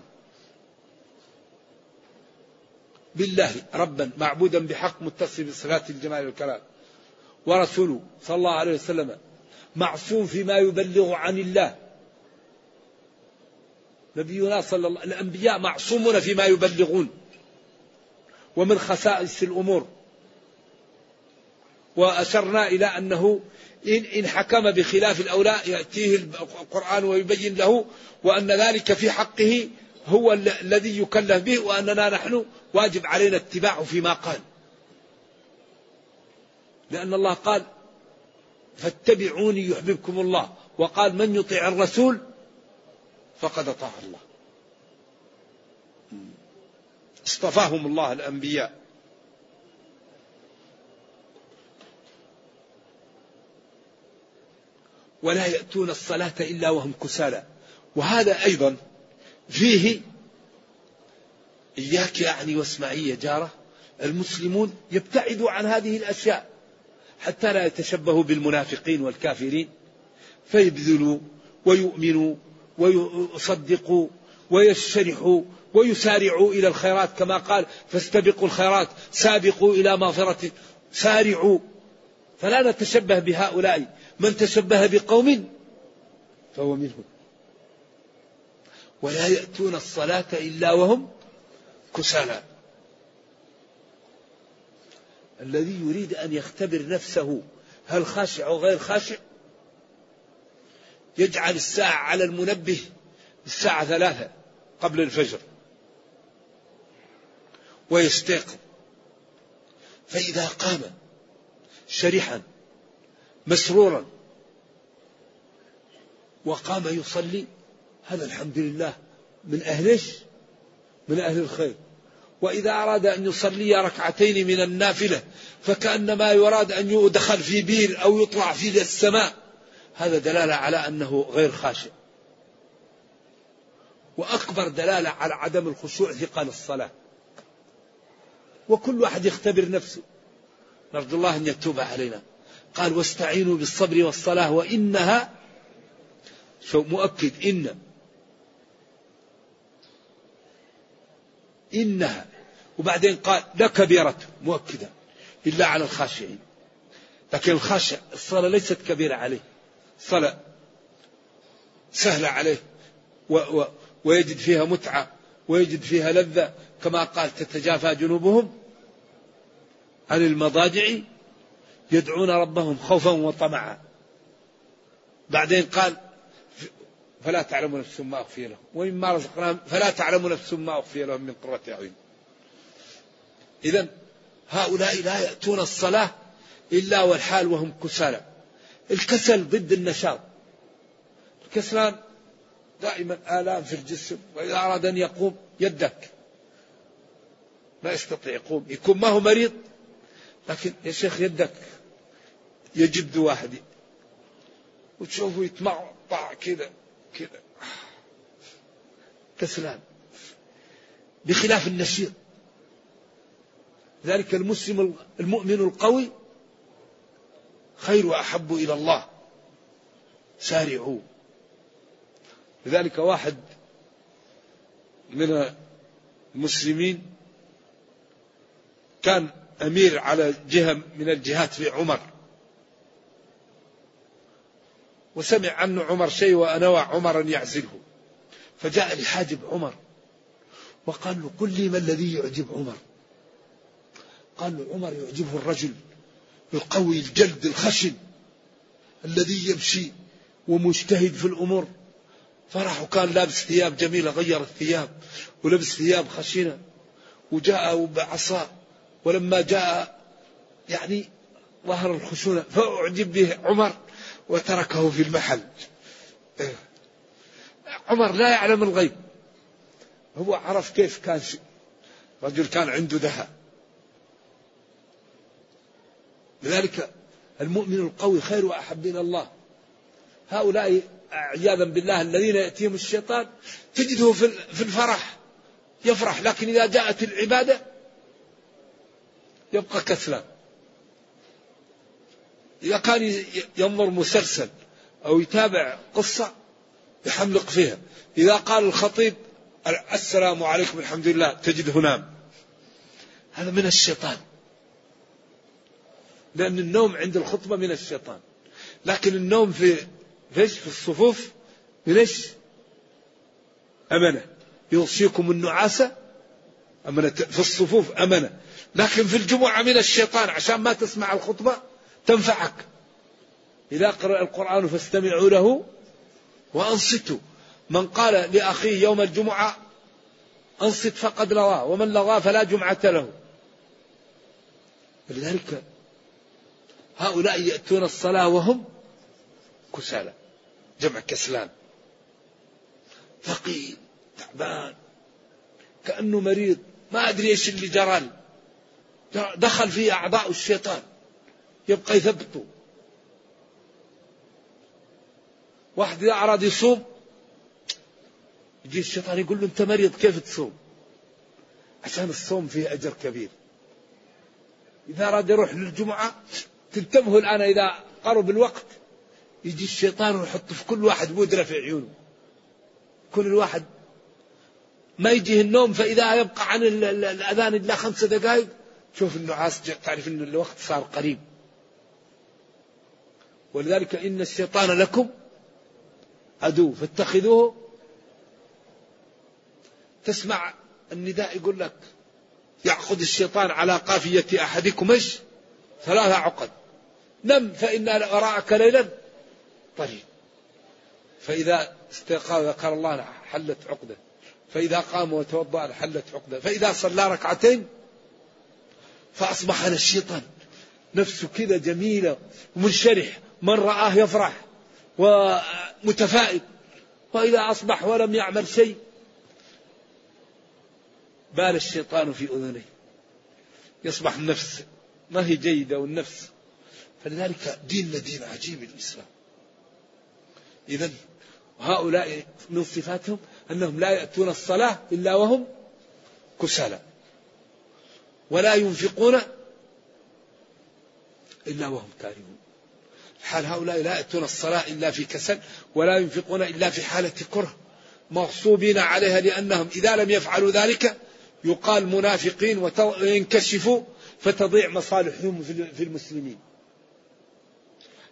بالله ربا معبودا بحق متصل بصفات الجمال والكلام. ورسوله صلى الله عليه وسلم معصوم فيما يبلغ عن الله. نبينا صلى الله الأنبياء معصومون فيما يبلغون. ومن خصائص الأمور. وأشرنا إلى أنه إن, إن حكم بخلاف الأولى يأتيه القرآن ويبين له وأن ذلك في حقه هو الذي يكلف به وأننا نحن واجب علينا اتباعه فيما قال. لأن الله قال فاتبعوني يحببكم الله وقال من يطيع الرسول فقد أطاع الله. اصطفاهم الله الأنبياء. ولا يأتون الصلاة إلا وهم كسالى. وهذا أيضا فيه إياك يعني واسمعي يا جارة المسلمون يبتعدوا عن هذه الأشياء حتى لا يتشبهوا بالمنافقين والكافرين. فيبذلوا ويؤمنوا ويصدقوا ويشرحوا ويسارعوا إلى الخيرات كما قال فاستبقوا الخيرات سابقوا إلى مغفرة سارعوا. فلا نتشبه بهؤلاء. من تشبه بقوم فهو منهم. ولا يأتون الصلاة إلا وهم كسالى. الذي يريد أن يختبر نفسه هل خاشع أو غير خاشع؟ يجعل الساعة على المنبه الساعة ثلاثة قبل الفجر. ويستيقظ فإذا قام شرحا مسرورا. وقام يصلي. هذا الحمد لله. من أهلش من أهل الخير. وإذا أراد أن يصلي ركعتين من النافلة فكأنما يراد أن يدخل في بير أو يطلع في السماء. هذا دلالة على أنه غير خاشع. وأكبر دلالة على عدم الخشوع ثقل الصلاة. وكل واحد يختبر نفسه. نرجو الله أن يتوب علينا. قال واستعينوا بالصبر والصلاة وإنها شو مؤكد إن إنها. وبعدين قال لكبيرة مؤكدة إلا على الخاشعين. لكن الخاشع الصلاة ليست كبيرة عليه. الصلاة سهلة عليه. و و ويجد فيها متعة ويجد فيها لذة كما قال تتجافى جنوبهم عن المضاجع يدعون ربهم خوفا وطمعا. بعدين قال فلا تعلم نفس ما أخفي لهم. ومما رزقناهم فلا تعلم نفس ما أخفي لهم من قرة أعين. إذا هؤلاء لا يأتون الصلاة إلا والحال وهم كسالى. الكسل ضد النشاط. الكسلان دائما آلام في الجسم وإذا أراد أن يقوم يدك. ما يستطيع يقوم يكون ما هو مريض لكن يا شيخ يدك يجد واحد. وتشوفه يتمعطع كذا كذا كسلان بخلاف النشيط. ذلك المسلم المؤمن القوي خير وأحب إلى الله. سارعوا. لذلك واحد من المسلمين كان أمير على جهة من الجهات في عمر. وسمع عنه عمر شيء وأنوى عمر أن يعزله. فجاء لحاجب عمر وقال له قل لي ما الذي يعجب عمر. قال له عمر يعجبه الرجل القوي الجلد الخشن الذي يمشي ومجتهد في الأمور. فرح وكان لابس ثياب جميلة غير الثياب ولبس ثياب خشنة. وجاء بعصا ولما جاء يعني ظهر الخشونة فأعجب به عمر. وتركه في المحل. عمر لا يعلم الغيب. هو عرف كيف كان رجل كان عنده ذهب. لذلك المؤمن القوي خير وأحب إلى الله. هؤلاء عياذا بالله الذين يأتيهم الشيطان تجده في الفرح يفرح لكن إذا جاءت العبادة يبقى كسلان. كان ينظر مسلسل أو يتابع قصة يحملق فيها. إذا قال الخطيب السلام عليكم الحمد لله تجده نام هذا من الشيطان. لأن النوم عند الخطبة من الشيطان. لكن النوم في فيش في الصفوف إيش؟ أمنة يوصيكم النعاس أمنة في الصفوف أمنة لكن في الجمعة من الشيطان عشان ما تسمع الخطبة تنفعك. إذا قرأ القرآن فاستمعوا له وأنصتوا. من قال لأخيه يوم الجمعة أنصت فقد لغى ومن لغى فلا جمعة له. لذلك هؤلاء يأتون الصلاة وهم كسالى جمع كسلان. ثقيل تعبان كأنه مريض ما أدري إيش اللي جرى دخل فيه أعضاء الشيطان. يبقى يثبته واحد إذا أراد يصوم يجي الشيطان يقول له أنت مريض كيف تصوم؟ عشان الصوم فيه أجر كبير. إذا أراد يروح للجمعة تنتبهوا الآن إذا قرب الوقت يجي الشيطان ويحط في كل واحد بودرة في عيونه. كل واحد ما يجيه النوم فإذا يبقى عن الأذان إلا خمس دقائق شوف النعاس تعرف أن الوقت صار قريب. ولذلك إن الشيطان لكم عدو فاتخذوه. تسمع النداء يقول لك يعقد الشيطان على قافية أحدكم إيش؟ ثلاثة عقد. نم فإن وراءك ليلا. طريق فإذا استيقظ ذكر الله حلت عقدة. فإذا قام وتوضأ حلت عقدة. فإذا صلى ركعتين فأصبح الشيطان. نفسه كذا جميلة ومنشرح. من رآه يفرح ومتفائل وإذا أصبح ولم يعمل شيء بال الشيطان في أذنيه. يصبح النفس ما هي جيدة والنفس. فلذلك ديننا دين عجيب الإسلام. إذا هؤلاء من صفاتهم أنهم لا يأتون الصلاة إلا وهم كسالى ولا ينفقون إلا وهم كارهون. حال هؤلاء لا يأتون الصلاة إلا في كسل ولا ينفقون إلا في حالة كره مغصوبين عليها لأنهم إذا لم يفعلوا ذلك يقال منافقين وينكشفوا فتضيع مصالحهم في المسلمين.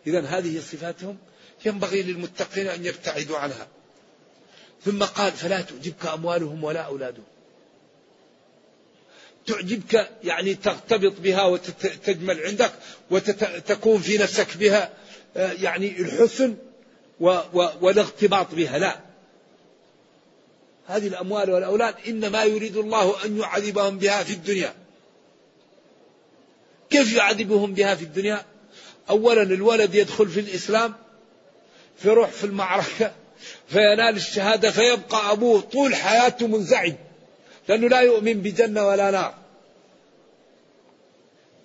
إذا هذه صفاتهم ينبغي للمتقين أن يبتعدوا عنها. ثم قال فلا تعجبك أموالهم ولا أولادهم. تعجبك يعني ترتبط بها وتجمل عندك وتكون في نفسك بها يعني الحسن والاغتباط بها. لا. هذه الأموال والأولاد إنما يريد الله أن يعذبهم بها في الدنيا. كيف يعذبهم بها في الدنيا؟ أولا الولد يدخل في الإسلام فيروح في المعركة فينال الشهادة فيبقى أبوه طول حياته منزعج لأنه لا يؤمن بجنة ولا نار.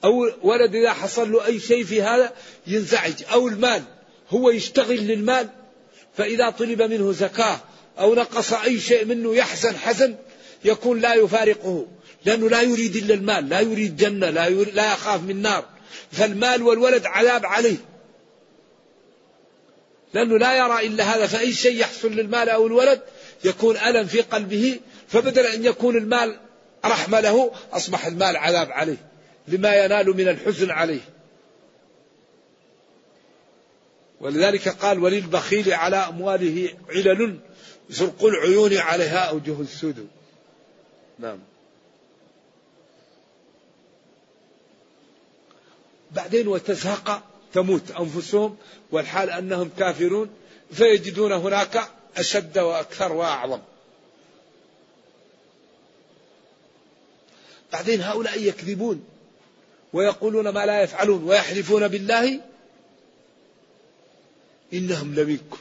أو ولد إذا حصل له أي شيء في هذا ينزعج. أو المال هو يشتغل للمال فإذا طلب منه زكاة أو نقص أي شيء منه يحزن حزن يكون لا يفارقه. لأنه لا يريد إلا المال لا يريد جنة لا, يريد لا يخاف من نار. فالمال والولد عذاب عليه. لأنه لا يرى إلا هذا فأي شيء يحصل للمال أو الولد يكون ألم في قلبه فبدل أن يكون المال رحمة له أصبح المال عذاب عليه. لما ينال من الحزن عليه. ولذلك قال وللبخيل على أمواله علل زرق العيون عليها أوجه السود. نعم. بعدين وتزهق تموت أنفسهم والحال أنهم كافرون فيجدون هناك أشد وأكثر وأعظم. بعدين هؤلاء يكذبون. ويقولون ما لا يفعلون ويحلفون بالله إنهم لمنكم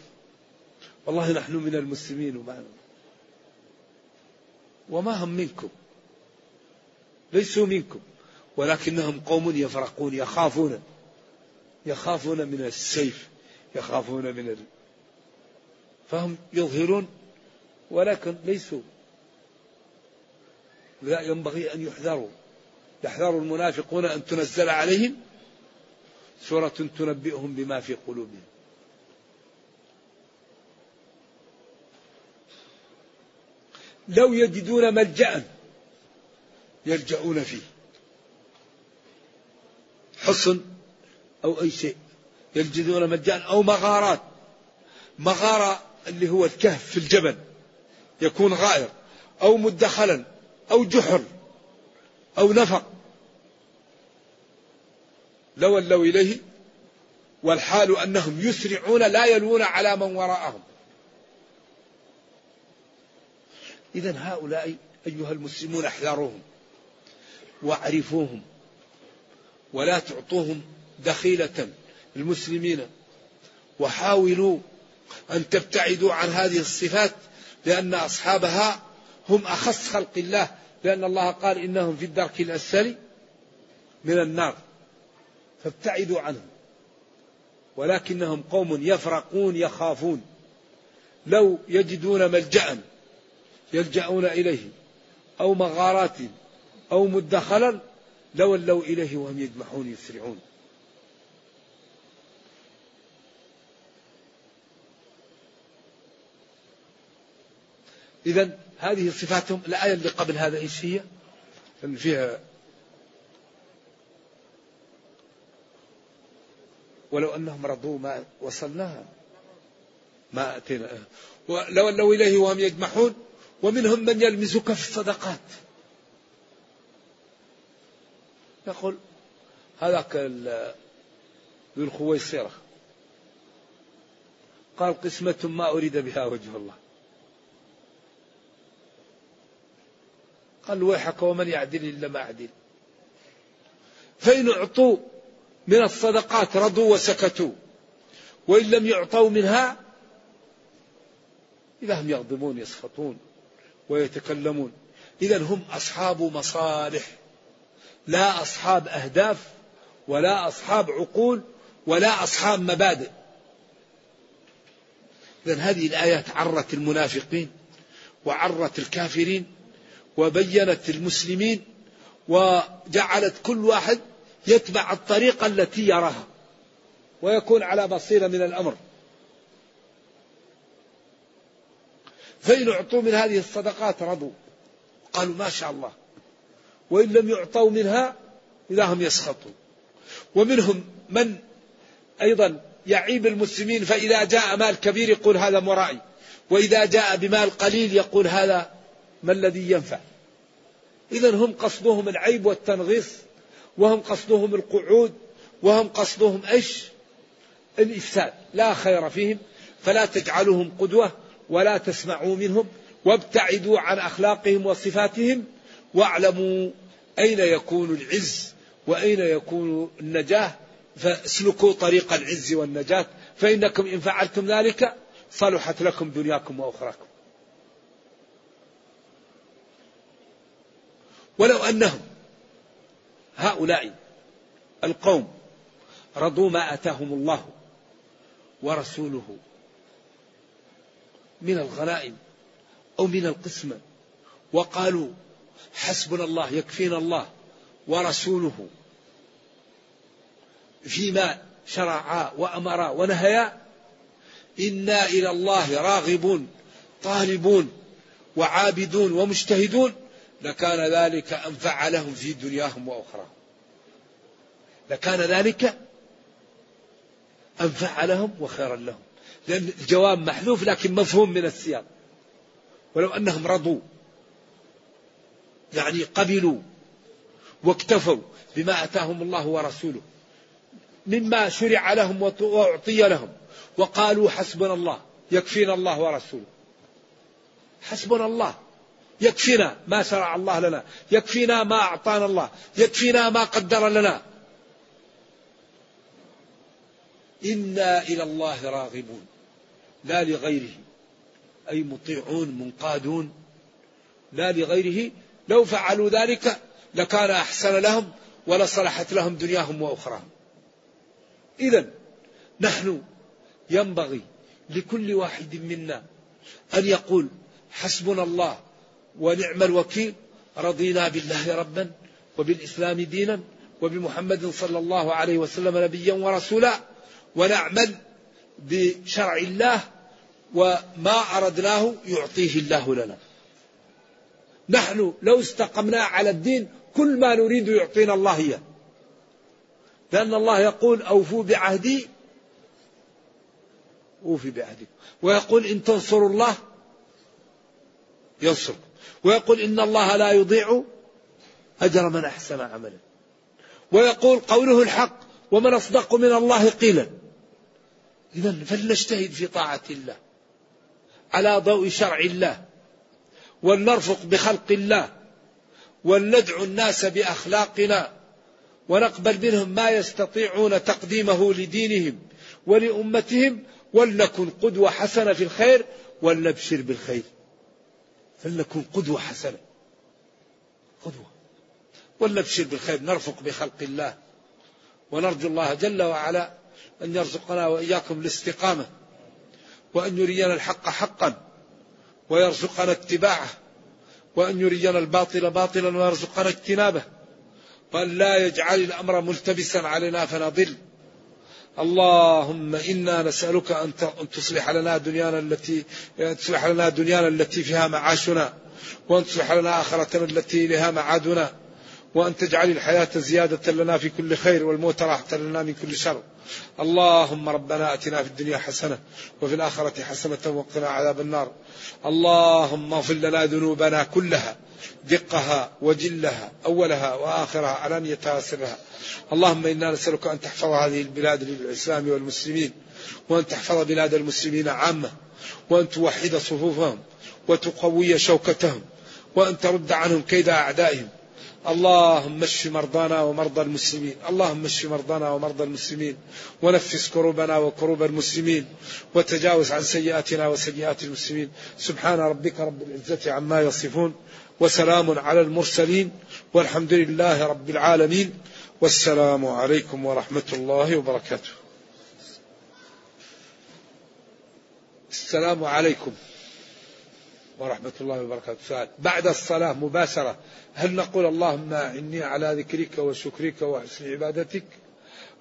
والله نحن من المسلمين وما وما هم منكم. ليسوا منكم. ولكنهم قوم يفرقون يخافون. يخافون من السيف. يخافون من ال... فهم يظهرون ولكن ليسوا. لا ينبغي أن يحذروا. يحذر المنافقون أن تنزل عليهم سورة تنبئهم بما في قلوبهم. لو يجدون ملجأ يلجؤون فيه. حصن أو أي شيء. يجدون ملجأ أو مغارات. مغارة اللي هو الكهف في الجبل. يكون غائر. أو مدخلا. أو جحر. أو نفق لولوا إليه والحال أنهم يسرعون لا يلوون على من وراءهم. إذا هؤلاء أيها المسلمون احذروهم واعرفوهم ولا تعطوهم دخيلة المسلمين وحاولوا أن تبتعدوا عن هذه الصفات لأن أصحابها هم أخص خلق الله لأن الله قال إنهم في الدرك الأسفل من النار. فابتعدوا عنهم. ولكنهم قوم يفرقون يخافون. لو يجدون ملجأ يلجأون إليه أو مغارات أو مدخلا لولوا إليه وهم يجمحون يسرعون. إذا هذه صفاتهم الآية اللي قبل هذا إيش هي؟ فيها ولو أنهم رضوا ما وصلناها ما أتينا. ولو لو إليه وهم يجمحون ومنهم من يلمزك في الصدقات. يقول هذاك ذو الخويصرة. قال قسمة ما أريد بها وجه الله. قال ويحك ومن يعدل إلا ما أعدل فإن أعطوا من الصدقات رضوا وسكتوا. وإن لم يعطوا منها إذا هم يغضبون يسخطون ويتكلمون. إذا هم أصحاب مصالح لا أصحاب أهداف ولا أصحاب عقول ولا أصحاب مبادئ. إذا هذه الآيات عرت المنافقين وعرت الكافرين وبينت المسلمين وجعلت كل واحد يتبع الطريقة التي يراها ويكون على بصيرة من الأمر. فإن أعطوا من هذه الصدقات رضوا. قالوا ما شاء الله. وإن لم يعطوا منها إذا هم يسخطون ومنهم من أيضا يعيب المسلمين فإذا جاء مال كبير يقول هذا مرائي وإذا جاء بمال قليل يقول هذا ما الذي ينفع؟ إذا هم قصدهم العيب والتنغيص وهم قصدهم القعود وهم قصدهم إيش؟ الإفساد. لا خير فيهم فلا تجعلوهم قدوة ولا تسمعوا منهم وابتعدوا عن أخلاقهم وصفاتهم واعلموا أين يكون العز وأين يكون النجاة فاسلكوا طريق العز والنجاة فإنكم إن فعلتم ذلك صلحت لكم دنياكم وأخراكم. ولو أنهم هؤلاء القوم رضوا ما آتاهم الله ورسوله من الغنائم أو من القسمة وقالوا حسبنا الله يكفينا الله ورسوله فيما شرعا وامرا ونهيا إنا إلى الله راغبون طالبون وعابدون ومجتهدون لكان ذلك انفع لهم في دنياهم وأخراهم. لكان ذلك انفع لهم وخيرا لهم. لأن الجواب محذوف لكن مفهوم من السياق. ولو أنهم رضوا يعني قبلوا واكتفوا بما آتاهم الله ورسوله مما شرع لهم وأعطي لهم وقالوا حسبنا الله يكفينا الله ورسوله. حسبنا الله. يكفينا ما شرع الله لنا يكفينا ما أعطانا الله يكفينا ما قدر لنا. إنا إلى الله راغبون. لا لغيره. أي مطيعون منقادون. لا لغيره. لو فعلوا ذلك لكان أحسن لهم ولصلحت لهم دنياهم وأخراهم. اذا نحن ينبغي لكل واحد منا أن يقول حسبنا الله ونعم الوكيل رضينا بالله ربا وبالإسلام دينا وبمحمد صلى الله عليه وسلم نبيا ورسولا ونعمل بشرع الله وما أردناه يعطيه الله لنا. نحن لو استقمنا على الدين كل ما نريد يعطينا الله إياه. لأن الله يقول أوفوا بعهدي أوفي بعهدكم ويقول إن تنصروا الله ينصركم. ويقول إن الله لا يضيع أجر من أحسن عملا. ويقول قوله الحق ومن أصدق من الله قيلا. إذا فلنجتهد في طاعة الله على ضوء شرع الله ولنرفق بخلق الله ولندعو الناس بأخلاقنا ونقبل منهم ما يستطيعون تقديمه لدينهم ولأمتهم ولنكن قدوة حسنة في الخير ولنبشر بالخير. فلنكن قدوة حسنة. قدوة. ولنبشر بالخير نرفق بخلق الله. ونرجو الله جل وعلا أن يرزقنا وإياكم الاستقامة وأن يرينا الحق حقا ويرزقنا اتباعه وأن يرينا الباطل باطلا ويرزقنا اجتنابه وأن لا يجعل الأمر ملتبسا علينا فنضل. اللهم إنا نسألك أن تصلح لنا دنيانا التي تصلح لنا دنيانا التي فيها معاشنا وأن تصلح لنا آخرتنا التي لها معادنا وأن تجعل الحياة زيادة لنا في كل خير والموت راحة لنا من كل شر. اللهم ربنا أتنا في الدنيا حسنة وفي الآخرة حسنة وقنا عذاب النار. اللهم اغفر لنا ذنوبنا كلها دقها وجلها أولها وآخرها علانيتها وسرها اللهم إنا نسألك أن تحفظ هذه البلاد للإسلام والمسلمين وأن تحفظ بلاد المسلمين عامة وأن توحد صفوفهم وتقوي شوكتهم وأن ترد عنهم كيد أعدائهم. اللهم اشف مرضانا ومرضى المسلمين. اللهم اشف مرضانا ومرضى المسلمين. ونفس كروبنا وكروب المسلمين. وتجاوز عن سيئاتنا وسيئات المسلمين. سبحان ربك رب العزة عما يصفون. وسلام على المرسلين. والحمد لله رب العالمين. والسلام عليكم ورحمة الله وبركاته. السلام عليكم. ورحمة الله وبركاته. سؤال. بعد الصلاة مباشرة هل نقول اللهم إني على ذكرك وشكرك وحسن عبادتك؟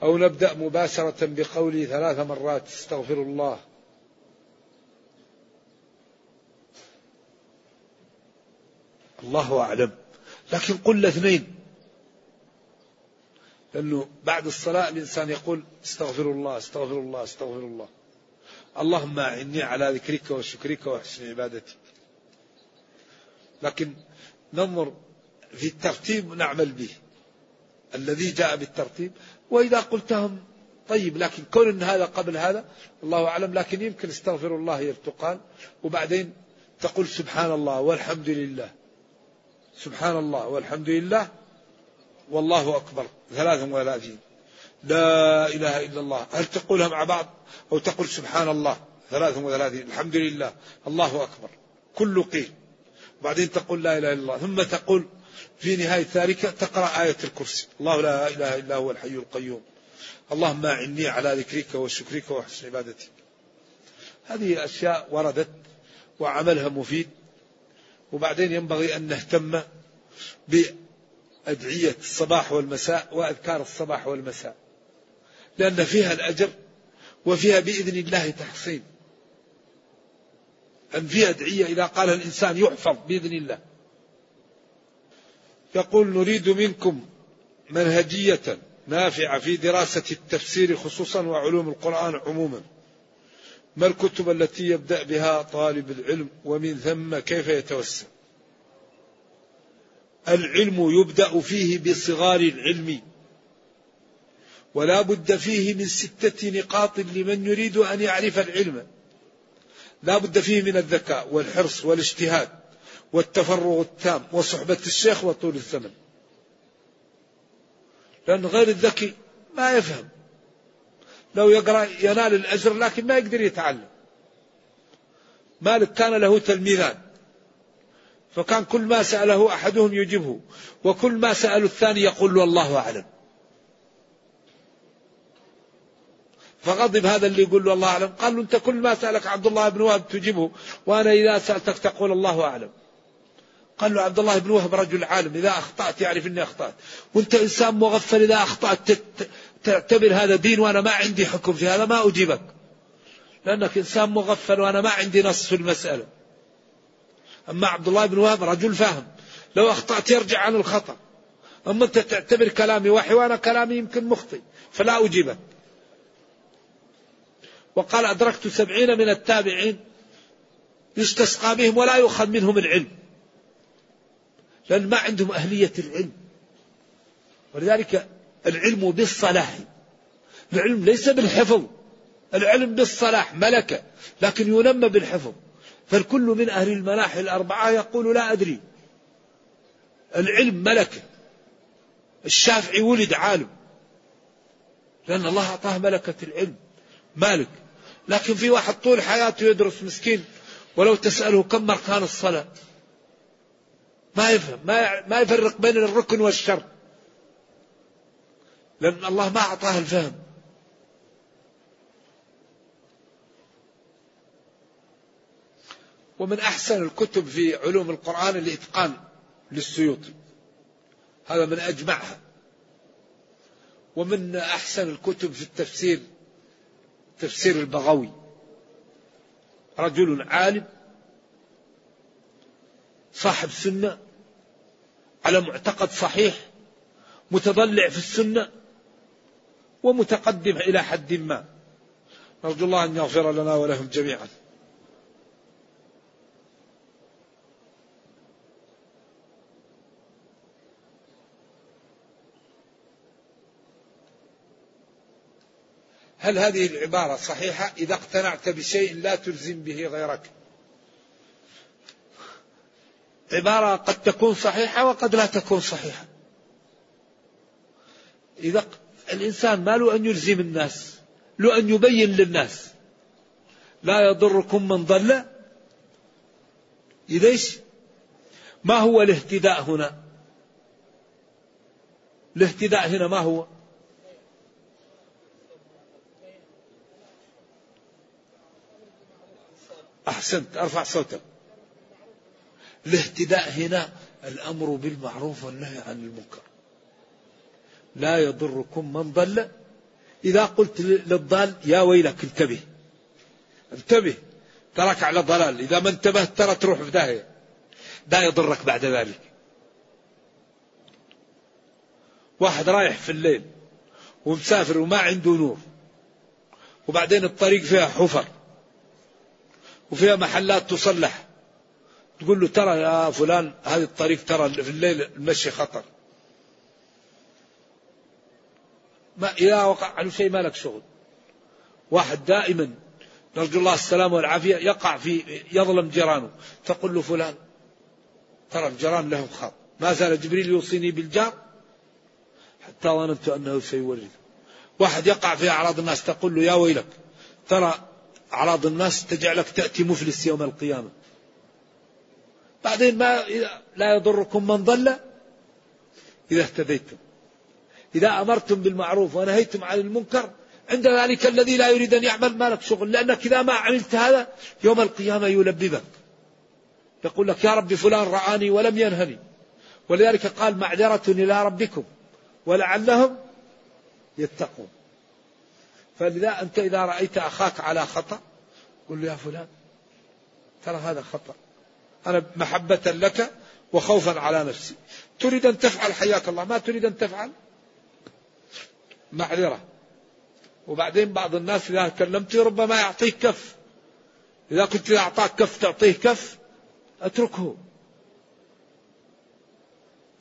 أو نبدأ مباشرة بقولي ثلاث مرات استغفر الله؟ الله أعلم. لكن قل الاثنين لأنه بعد الصلاة الإنسان يقول استغفر الله استغفر الله استغفر الله. اللهم إني على ذكرك وشكرك وحسن عبادتك. لكن ننظر في الترتيب نعمل به. الذي جاء بالترتيب. وإذا قلتهم طيب لكن كون أن هذا قبل هذا الله أعلم. لكن يمكن استغفر الله يرتقان وبعدين تقول سبحان الله والحمد لله. سبحان الله والحمد لله. والله أكبر. ثلاثة وثلاثين. لا إله إلا الله. هل تقولها مع بعض أو تقول سبحان الله؟ ثلاثة وثلاثين. الحمد لله. الله أكبر. كل قيل. بعدين تقول لا إله إلا الله ثم تقول في نهاية ذلك تقرأ آية الكرسي. الله لا إله إلا هو الحي القيوم. اللهم أعني على ذكرك وشكرك وحسن عبادتك. هذه أشياء وردت وعملها مفيد. وبعدين ينبغي أن نهتم بأدعية الصباح والمساء وأذكار الصباح والمساء. لأن فيها الأجر وفيها بإذن الله تحصين أن في أدعية إذا قال الإنسان يحفظ بإذن الله. يقول نريد منكم منهجية نافعة في دراسة التفسير خصوصا وعلوم القرآن عموما. ما الكتب التي يبدأ بها طالب العلم ومن ثم كيف يتوسع؟ العلم يبدأ فيه بصغار العلم. ولا بد فيه من ستة نقاط لمن يريد أن يعرف العلم. لا بد فيه من الذكاء والحرص والاجتهاد والتفرغ التام وصحبة الشيخ وطول الثمن لأن غير الذكي ما يفهم. لو يقرأ ينال الأجر لكن ما يقدر يتعلم. مالك كان له تلميذان. فكان كل ما سأله أحدهم يجيبه. وكل ما سأل الثاني يقول له الله أعلم. فغضب هذا اللي يقول له الله أعلم. قال له أنت كل ما سألك عبد الله بن وهب تجيبه وأنا إذا سألتك تقول الله أعلم. قال له عبد الله بن وهب رجل عالم إذا أخطأت يعرف أني أخطأت. وأنت إنسان مغفل إذا أخطأت تعتبر هذا دين وأنا ما عندي حكم في هذا ما أجيبك. لأنك إنسان مغفل وأنا ما عندي نص في المسألة. أما عبد الله بن وهب رجل فاهم. لو أخطأت يرجع عن الخطأ. أما أنت تعتبر كلامي وحي وأنا كلامي يمكن مخطئ فلا أجيبك. وقال أدركت سبعين من التابعين يستسقى بهم ولا يؤخذ منهم العلم. لأن ما عندهم أهلية العلم. ولذلك العلم بالصلاح. العلم ليس بالحفظ. العلم بالصلاح ملكة لكن ينمى بالحفظ. فالكل من أهل المناحي الأربعة يقول لا أدري. العلم ملكة. الشافعي ولد عالم. لأن الله أعطاه ملكة العلم. مالك. لكن في واحد طول حياته يدرس مسكين ولو تسأله كم أركان الصلاة؟ ما يفهم ما ما يفرق بين الركن والشرط لأن الله ما أعطاه الفهم. ومن أحسن الكتب في علوم القرآن الإتقان للسيوطي هذا من أجمعها. ومن أحسن الكتب في التفسير تفسير البغوي. رجل عالم صاحب سنة على معتقد صحيح متضلع في السنة ومتقدم إلى حد ما. نرجو الله أن يغفر لنا ولهم جميعا. هل هذه العبارة صحيحة؟ إذا اقتنعت بشيء لا تلزم به غيرك. عبارة قد تكون صحيحة وقد لا تكون صحيحة. إذا الإنسان ما له أن يلزم الناس له أن يبين للناس. لا يضركم من ضل. ليش ما هو الاهتداء هنا؟ الاهتداء هنا ما هو؟ أحسنت أرفع صوتك. الاهتداء هنا الأمر بالمعروف والنهي عن المنكر. لا يضركم من ضل. إذا قلت للضال يا ويلك انتبه. انتبه. تراك على ضلال. إذا ما انتبهت ترى تروح في داهية. لا يضرك بعد ذلك. واحد رايح في الليل ومسافر وما عنده نور وبعدين الطريق فيها حفر. وفيها محلات تصلح. تقول له ترى يا فلان هذه الطريق ترى في الليل المشي خطر. ما إذا وقع عنه شيء ما لك شغل. واحد دائما نرجو الله السلامة والعافية يقع في يظلم جيرانه. تقول له فلان ترى الجيران لهم خط. ما زال جبريل يوصيني بالجار حتى ظننت أنه سيورث واحد يقع في أعراض الناس تقول له يا ويلك ترى أعراض الناس تجعلك تأتي مفلس يوم القيامة. بعدين ما لا يضركم من ضل إذا اهتديتم. إذا أمرتم بالمعروف ونهيتم عن المنكر عند ذلك الذي لا يريد أن يعمل ما لك شغل لأنك إذا ما عملت هذا يوم القيامة يلببك. يقول لك يا رب فلان رآني ولم ينهني. ولذلك قال معذرة إلى ربكم ولعلهم يتقون. فلذا أنت إذا رأيت أخاك على خطأ قل له يا فلان ترى هذا خطأ. أنا محبة لك وخوفا على نفسي. تريد أن تفعل حياك الله ما تريد أن تفعل؟ معذرة. وبعدين بعض الناس إذا كلمت ربما يعطيك كف. إذا كنت أعطاك كف تعطيه كف. أتركه.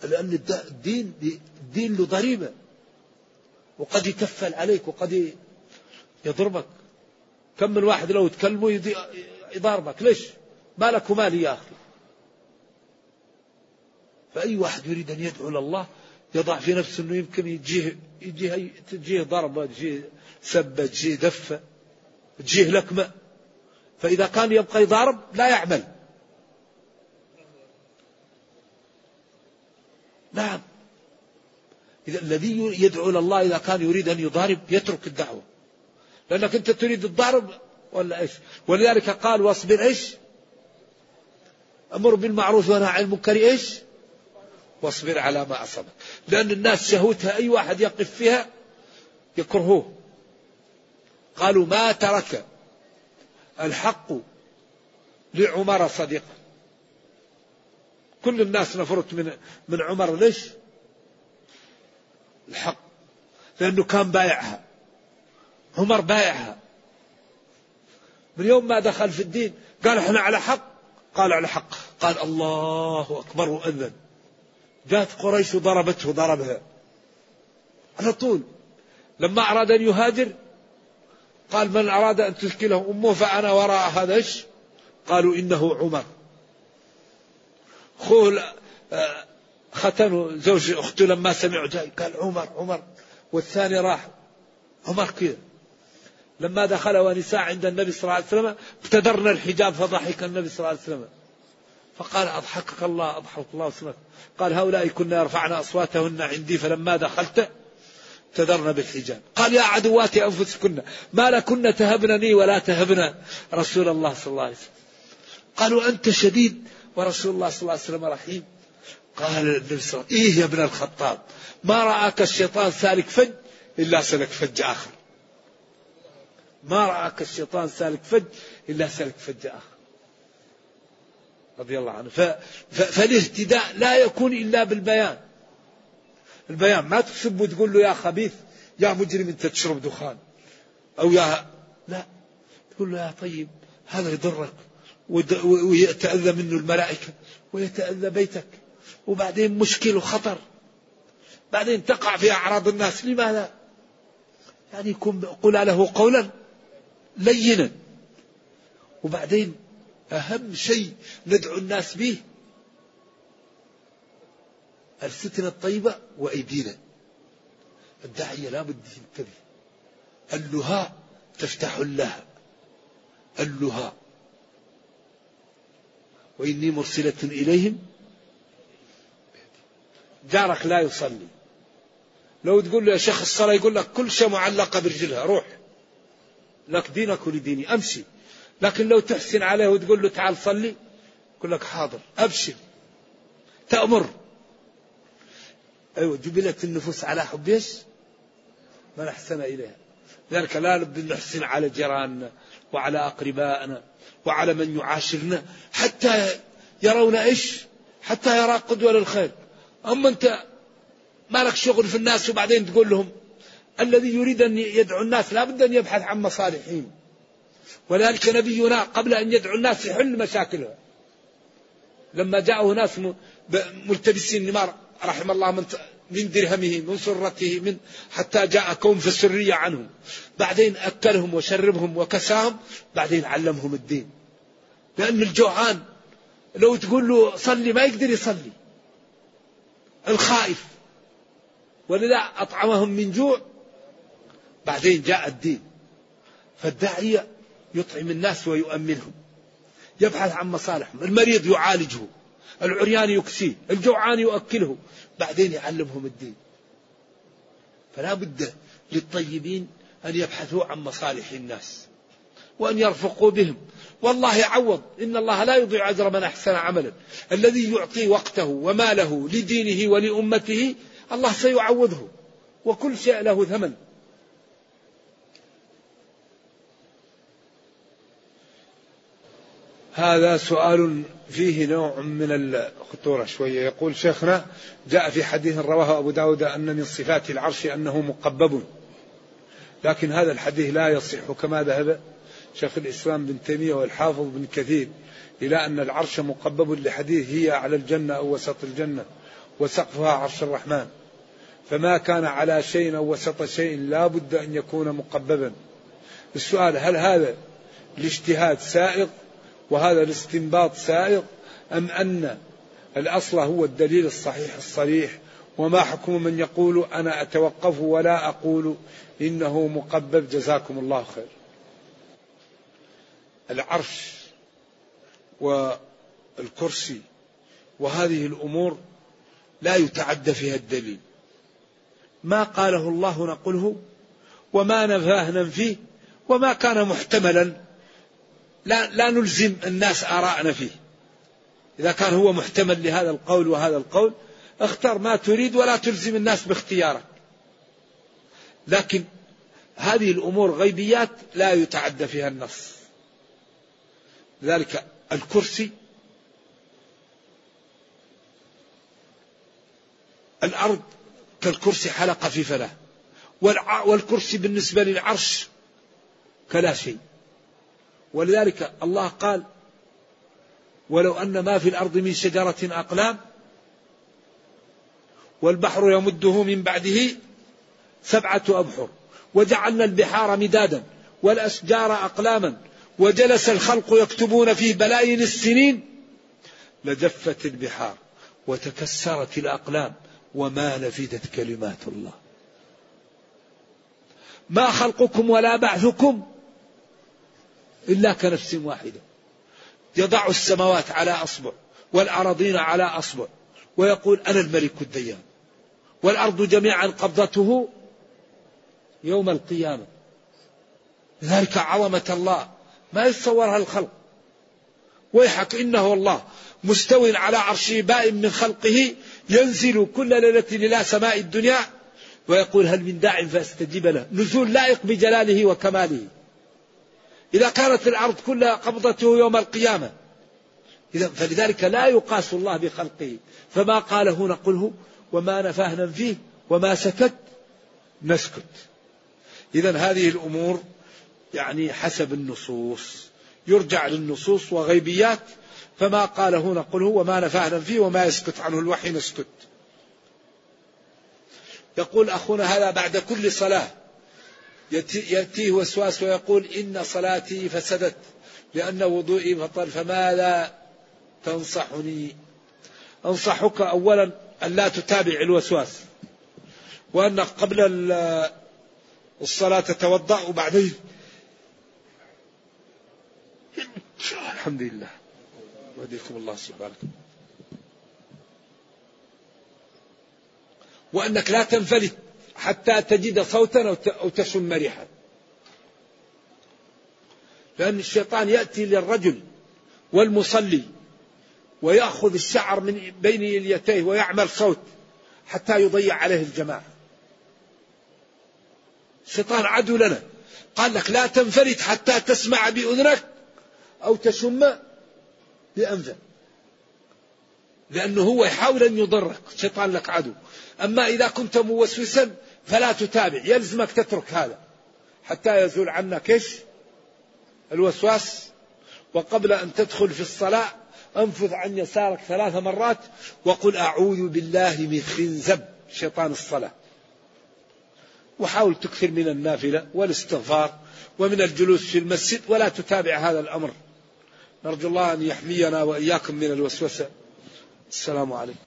لأن الدين الدين له ضريبة. وقد يكفل عليك وقد يضربك. كم من واحد لو تكلمه يضاربك. ليش؟ ما لك ومالي يا أخي. فأي واحد يريد أن يدعو لله يضع في نفسه أنه يمكن يجيه يجيه تجيه ضربة تجيه سبة تجيه دفة تجيه لكمة. فإذا كان يبقى يضارب لا يعمل. نعم. إذا الذي يدعو الله إذا كان يريد أن يضارب يترك الدعوة. لأنك أنت تريد الضرب ولا إيش؟ ولذلك قال واصبر إيش؟ أمر بالمعروف ونهى عن المنكر إيش؟ واصبر على ما أصابك. لأن الناس شهوتها أي واحد يقف فيها يكرهوه. قالوا ما ترك الحق لعمر صديقا. كل الناس نفرت من من عمر. ليش؟ الحق. لأنه كان بايعها. عمر بايعها. من يوم ما دخل في الدين قال إحنا على حق. قال على حق. قال الله أكبر وأذن. جاءت قريش وضربته ضربها. على طول. لما أراد أن يهاجر قال من أراد أن تشكله أمه فأنا وراء هذا إيش؟ قالوا إنه عمر. أخوه آه، ختنوا زوج أخته لما سمعوا جاي قال عمر عمر. والثاني راح. عمر كذا لما دخل ونساء عند النبي صلى الله عليه وسلم ابتدرنا الحجاب فضحك النبي صلى الله عليه وسلم. فقال أضحكك الله أضحك الله وسمك قال هؤلاء كنا رفعنا أصواتهن عندي فلما دخلت ابتدرن بالحجاب. قال يا عدوات أنفسكن ما لكن تهبنني ولا تهبن رسول الله صلى الله عليه وسلم. قالوا أنت شديد ورسول الله صلى الله عليه وسلم رحيم. قال النبي صلى الله عليه وسلم إيه يا ابن الخطاب؟ ما رآك الشيطان سالك فج إلا سلك فج آخر. ما رآك الشيطان سالك فج إلا سلك فج آخر. رضي الله عنه. فالاهتداء لا يكون إلا بالبيان. البيان ما تسب وتقول له يا خبيث يا مجرم أنت تشرب دخان. أو يا لا. تقول له يا طيب هذا يضرك ويتأذى منه الملائكة ويتأذى بيتك وبعدين مشكل وخطر. بعدين تقع في أعراض الناس لماذا؟ يعني قل له قولا. لينا. وبعدين أهم شيء ندعو الناس به الفتنة الطيبة وأيدينا. الداعية لا بد ينتبه اللهاء تفتح لها اللهاء. وإني مرسلة إليهم. جارك لا يصلي. لو تقول له يا شيخ الصلاة يقول لك كل شيء معلقة برجلها روح. لك دينك ولديني أمشي. لكن لو تحسن عليه وتقول له تعال صلي يقول لك حاضر أبشر. تأمر. أيوة جبلت النفوس على حب إيش؟ من أحسن إليها. ذلك لا نبدي نحسن على جيراننا وعلى أقربائنا وعلى من يعاشرنا حتى يرون إيش؟ حتى يرى قدوة للخير. أما أنت ما لك شغل في الناس وبعدين تقول لهم الذي يريد أن يدعو الناس لا بد أن يبحث عن مصالحهم. ولذلك نبينا قبل أن يدعو الناس يحل مشاكلهم لما جاءه ناس ملتبسين نمار رحم الله من من درهمه من سرته من حتى جاء كون في السرية عنه بعدين أكلهم وشربهم وكساهم بعدين علمهم الدين. لأن الجوعان لو تقول له صلي ما يقدر يصلي. الخائف. ولذا أطعمهم من جوع بعدين جاء الدين. فالداعية يطعم الناس ويؤمنهم. يبحث عن مصالحهم. المريض يعالجه. العريان يكسيه. الجوعان يؤكله. بعدين يعلمهم الدين. فلا بد للطيبين أن يبحثوا عن مصالح الناس. وأن يرفقوا بهم. والله يعوض. إن الله لا يضيع أجر من أحسن عملا. الذي يعطي وقته وماله لدينه ولأمته الله سيعوضه. وكل شيء له ثمن. هذا سؤال فيه نوع من الخطورة شوية. يقول شيخنا جاء في حديث رواه أبو داود أن من صفات العرش أنه مقبب. لكن هذا الحديث لا يصح كما ذهب شيخ الإسلام بن تيمية والحافظ بن كثير إلى أن العرش مقبب لحديث هي على الجنة أو وسط الجنة وسقفها عرش الرحمن. فما كان على شيء أو وسط شيء لا بد أن يكون مقببا. السؤال هل هذا الاجتهاد سائغ وهذا الاستنباط سائغ أم أن الأصل هو الدليل الصحيح الصريح وما حكم من يقول أنا أتوقف ولا أقول إنه مقبب جزاكم الله خير. العرش والكرسي وهذه الأمور لا يتعدى فيها الدليل. ما قاله الله نقله وما نفاه ننفيه وما كان محتملا. لا, لا نلزم الناس آراءنا فيه. إذا كان هو محتمل لهذا القول وهذا القول اختر ما تريد ولا تلزم الناس باختيارك. لكن هذه الأمور غيبيات لا يتعدى فيها النص. ذلك الكرسي الأرض كالكرسي حلقة في فلاة والكرسي بالنسبة للعرش كلا شيء. ولذلك الله قال ولو أن ما في الأرض من شجرة أقلام والبحر يمده من بعده سبعة أبحر وجعلنا البحار مدادا والأشجار أقلاما وجلس الخلق يكتبون في بلايين السنين لجفت البحار وتكسرت الأقلام وما نفدت كلمات الله ما خلقكم ولا بعثكم إلا كنفس واحدة. يضع السماوات على أصبع والأراضين على أصبع ويقول أنا الملك الديان. والأرض جميعا قبضته يوم القيامة. ذلك عظمة الله. ما يتصورها الخلق. ويحك إنه الله مستو على عرشه بائن من خلقه ينزل كل ليلة إلى سماء الدنيا. ويقول هل من داع فاستجيب له. نزول لائق بجلاله وكماله. إذا كانت الأرض كلها قبضته يوم القيامة. إذا فلذلك لا يقاس الله بخلقه. فما قاله نقله وما نفاه ننفيه وما سكت نسكت. إذا هذه الأمور يعني حسب النصوص. يرجع للنصوص وغيبيات. فما قاله نقله وما نفاه ننفيه وما يسكت عنه. الوحي نسكت. يقول أخونا هذا بعد كل صلاة. يأتيه وسواس ويقول إن صلاتي فسدت لأن وضوئي بطل فماذا تنصحني؟ أنصحك أولا أن لا تتابع الوسواس وأنك قبل الصلاة تتوضأ وبعدين. الحمد لله. وهديكم الله سبحانه. وأنك لا تنفلت. حتى تجد صوتا أو تشم ريحا لأن الشيطان يأتي للرجل والمصلي ويأخذ الشعر من بين اليتيه ويعمل صوت حتى يضيع عليه الجماعة. الشيطان عدو لنا. قال لك لا تنفرد حتى تسمع بأذنك أو تشم بأنفك. لأنه هو يحاول أن يضرك. الشيطان لك عدو. أما إذا كنت موسوسا فلا تتابع يلزمك تترك هذا. حتى يزول عنك إيش؟ الوسواس. وقبل أن تدخل في الصلاة أنفذ عن يسارك ثلاث مرات وقل أعوذ بالله من خنزب شيطان الصلاة. وحاول تكثر من النافلة والاستغفار ومن الجلوس في المسجد ولا تتابع هذا الأمر. نرجو الله أن يحمينا وإياكم من الوسوسة. السلام عليكم.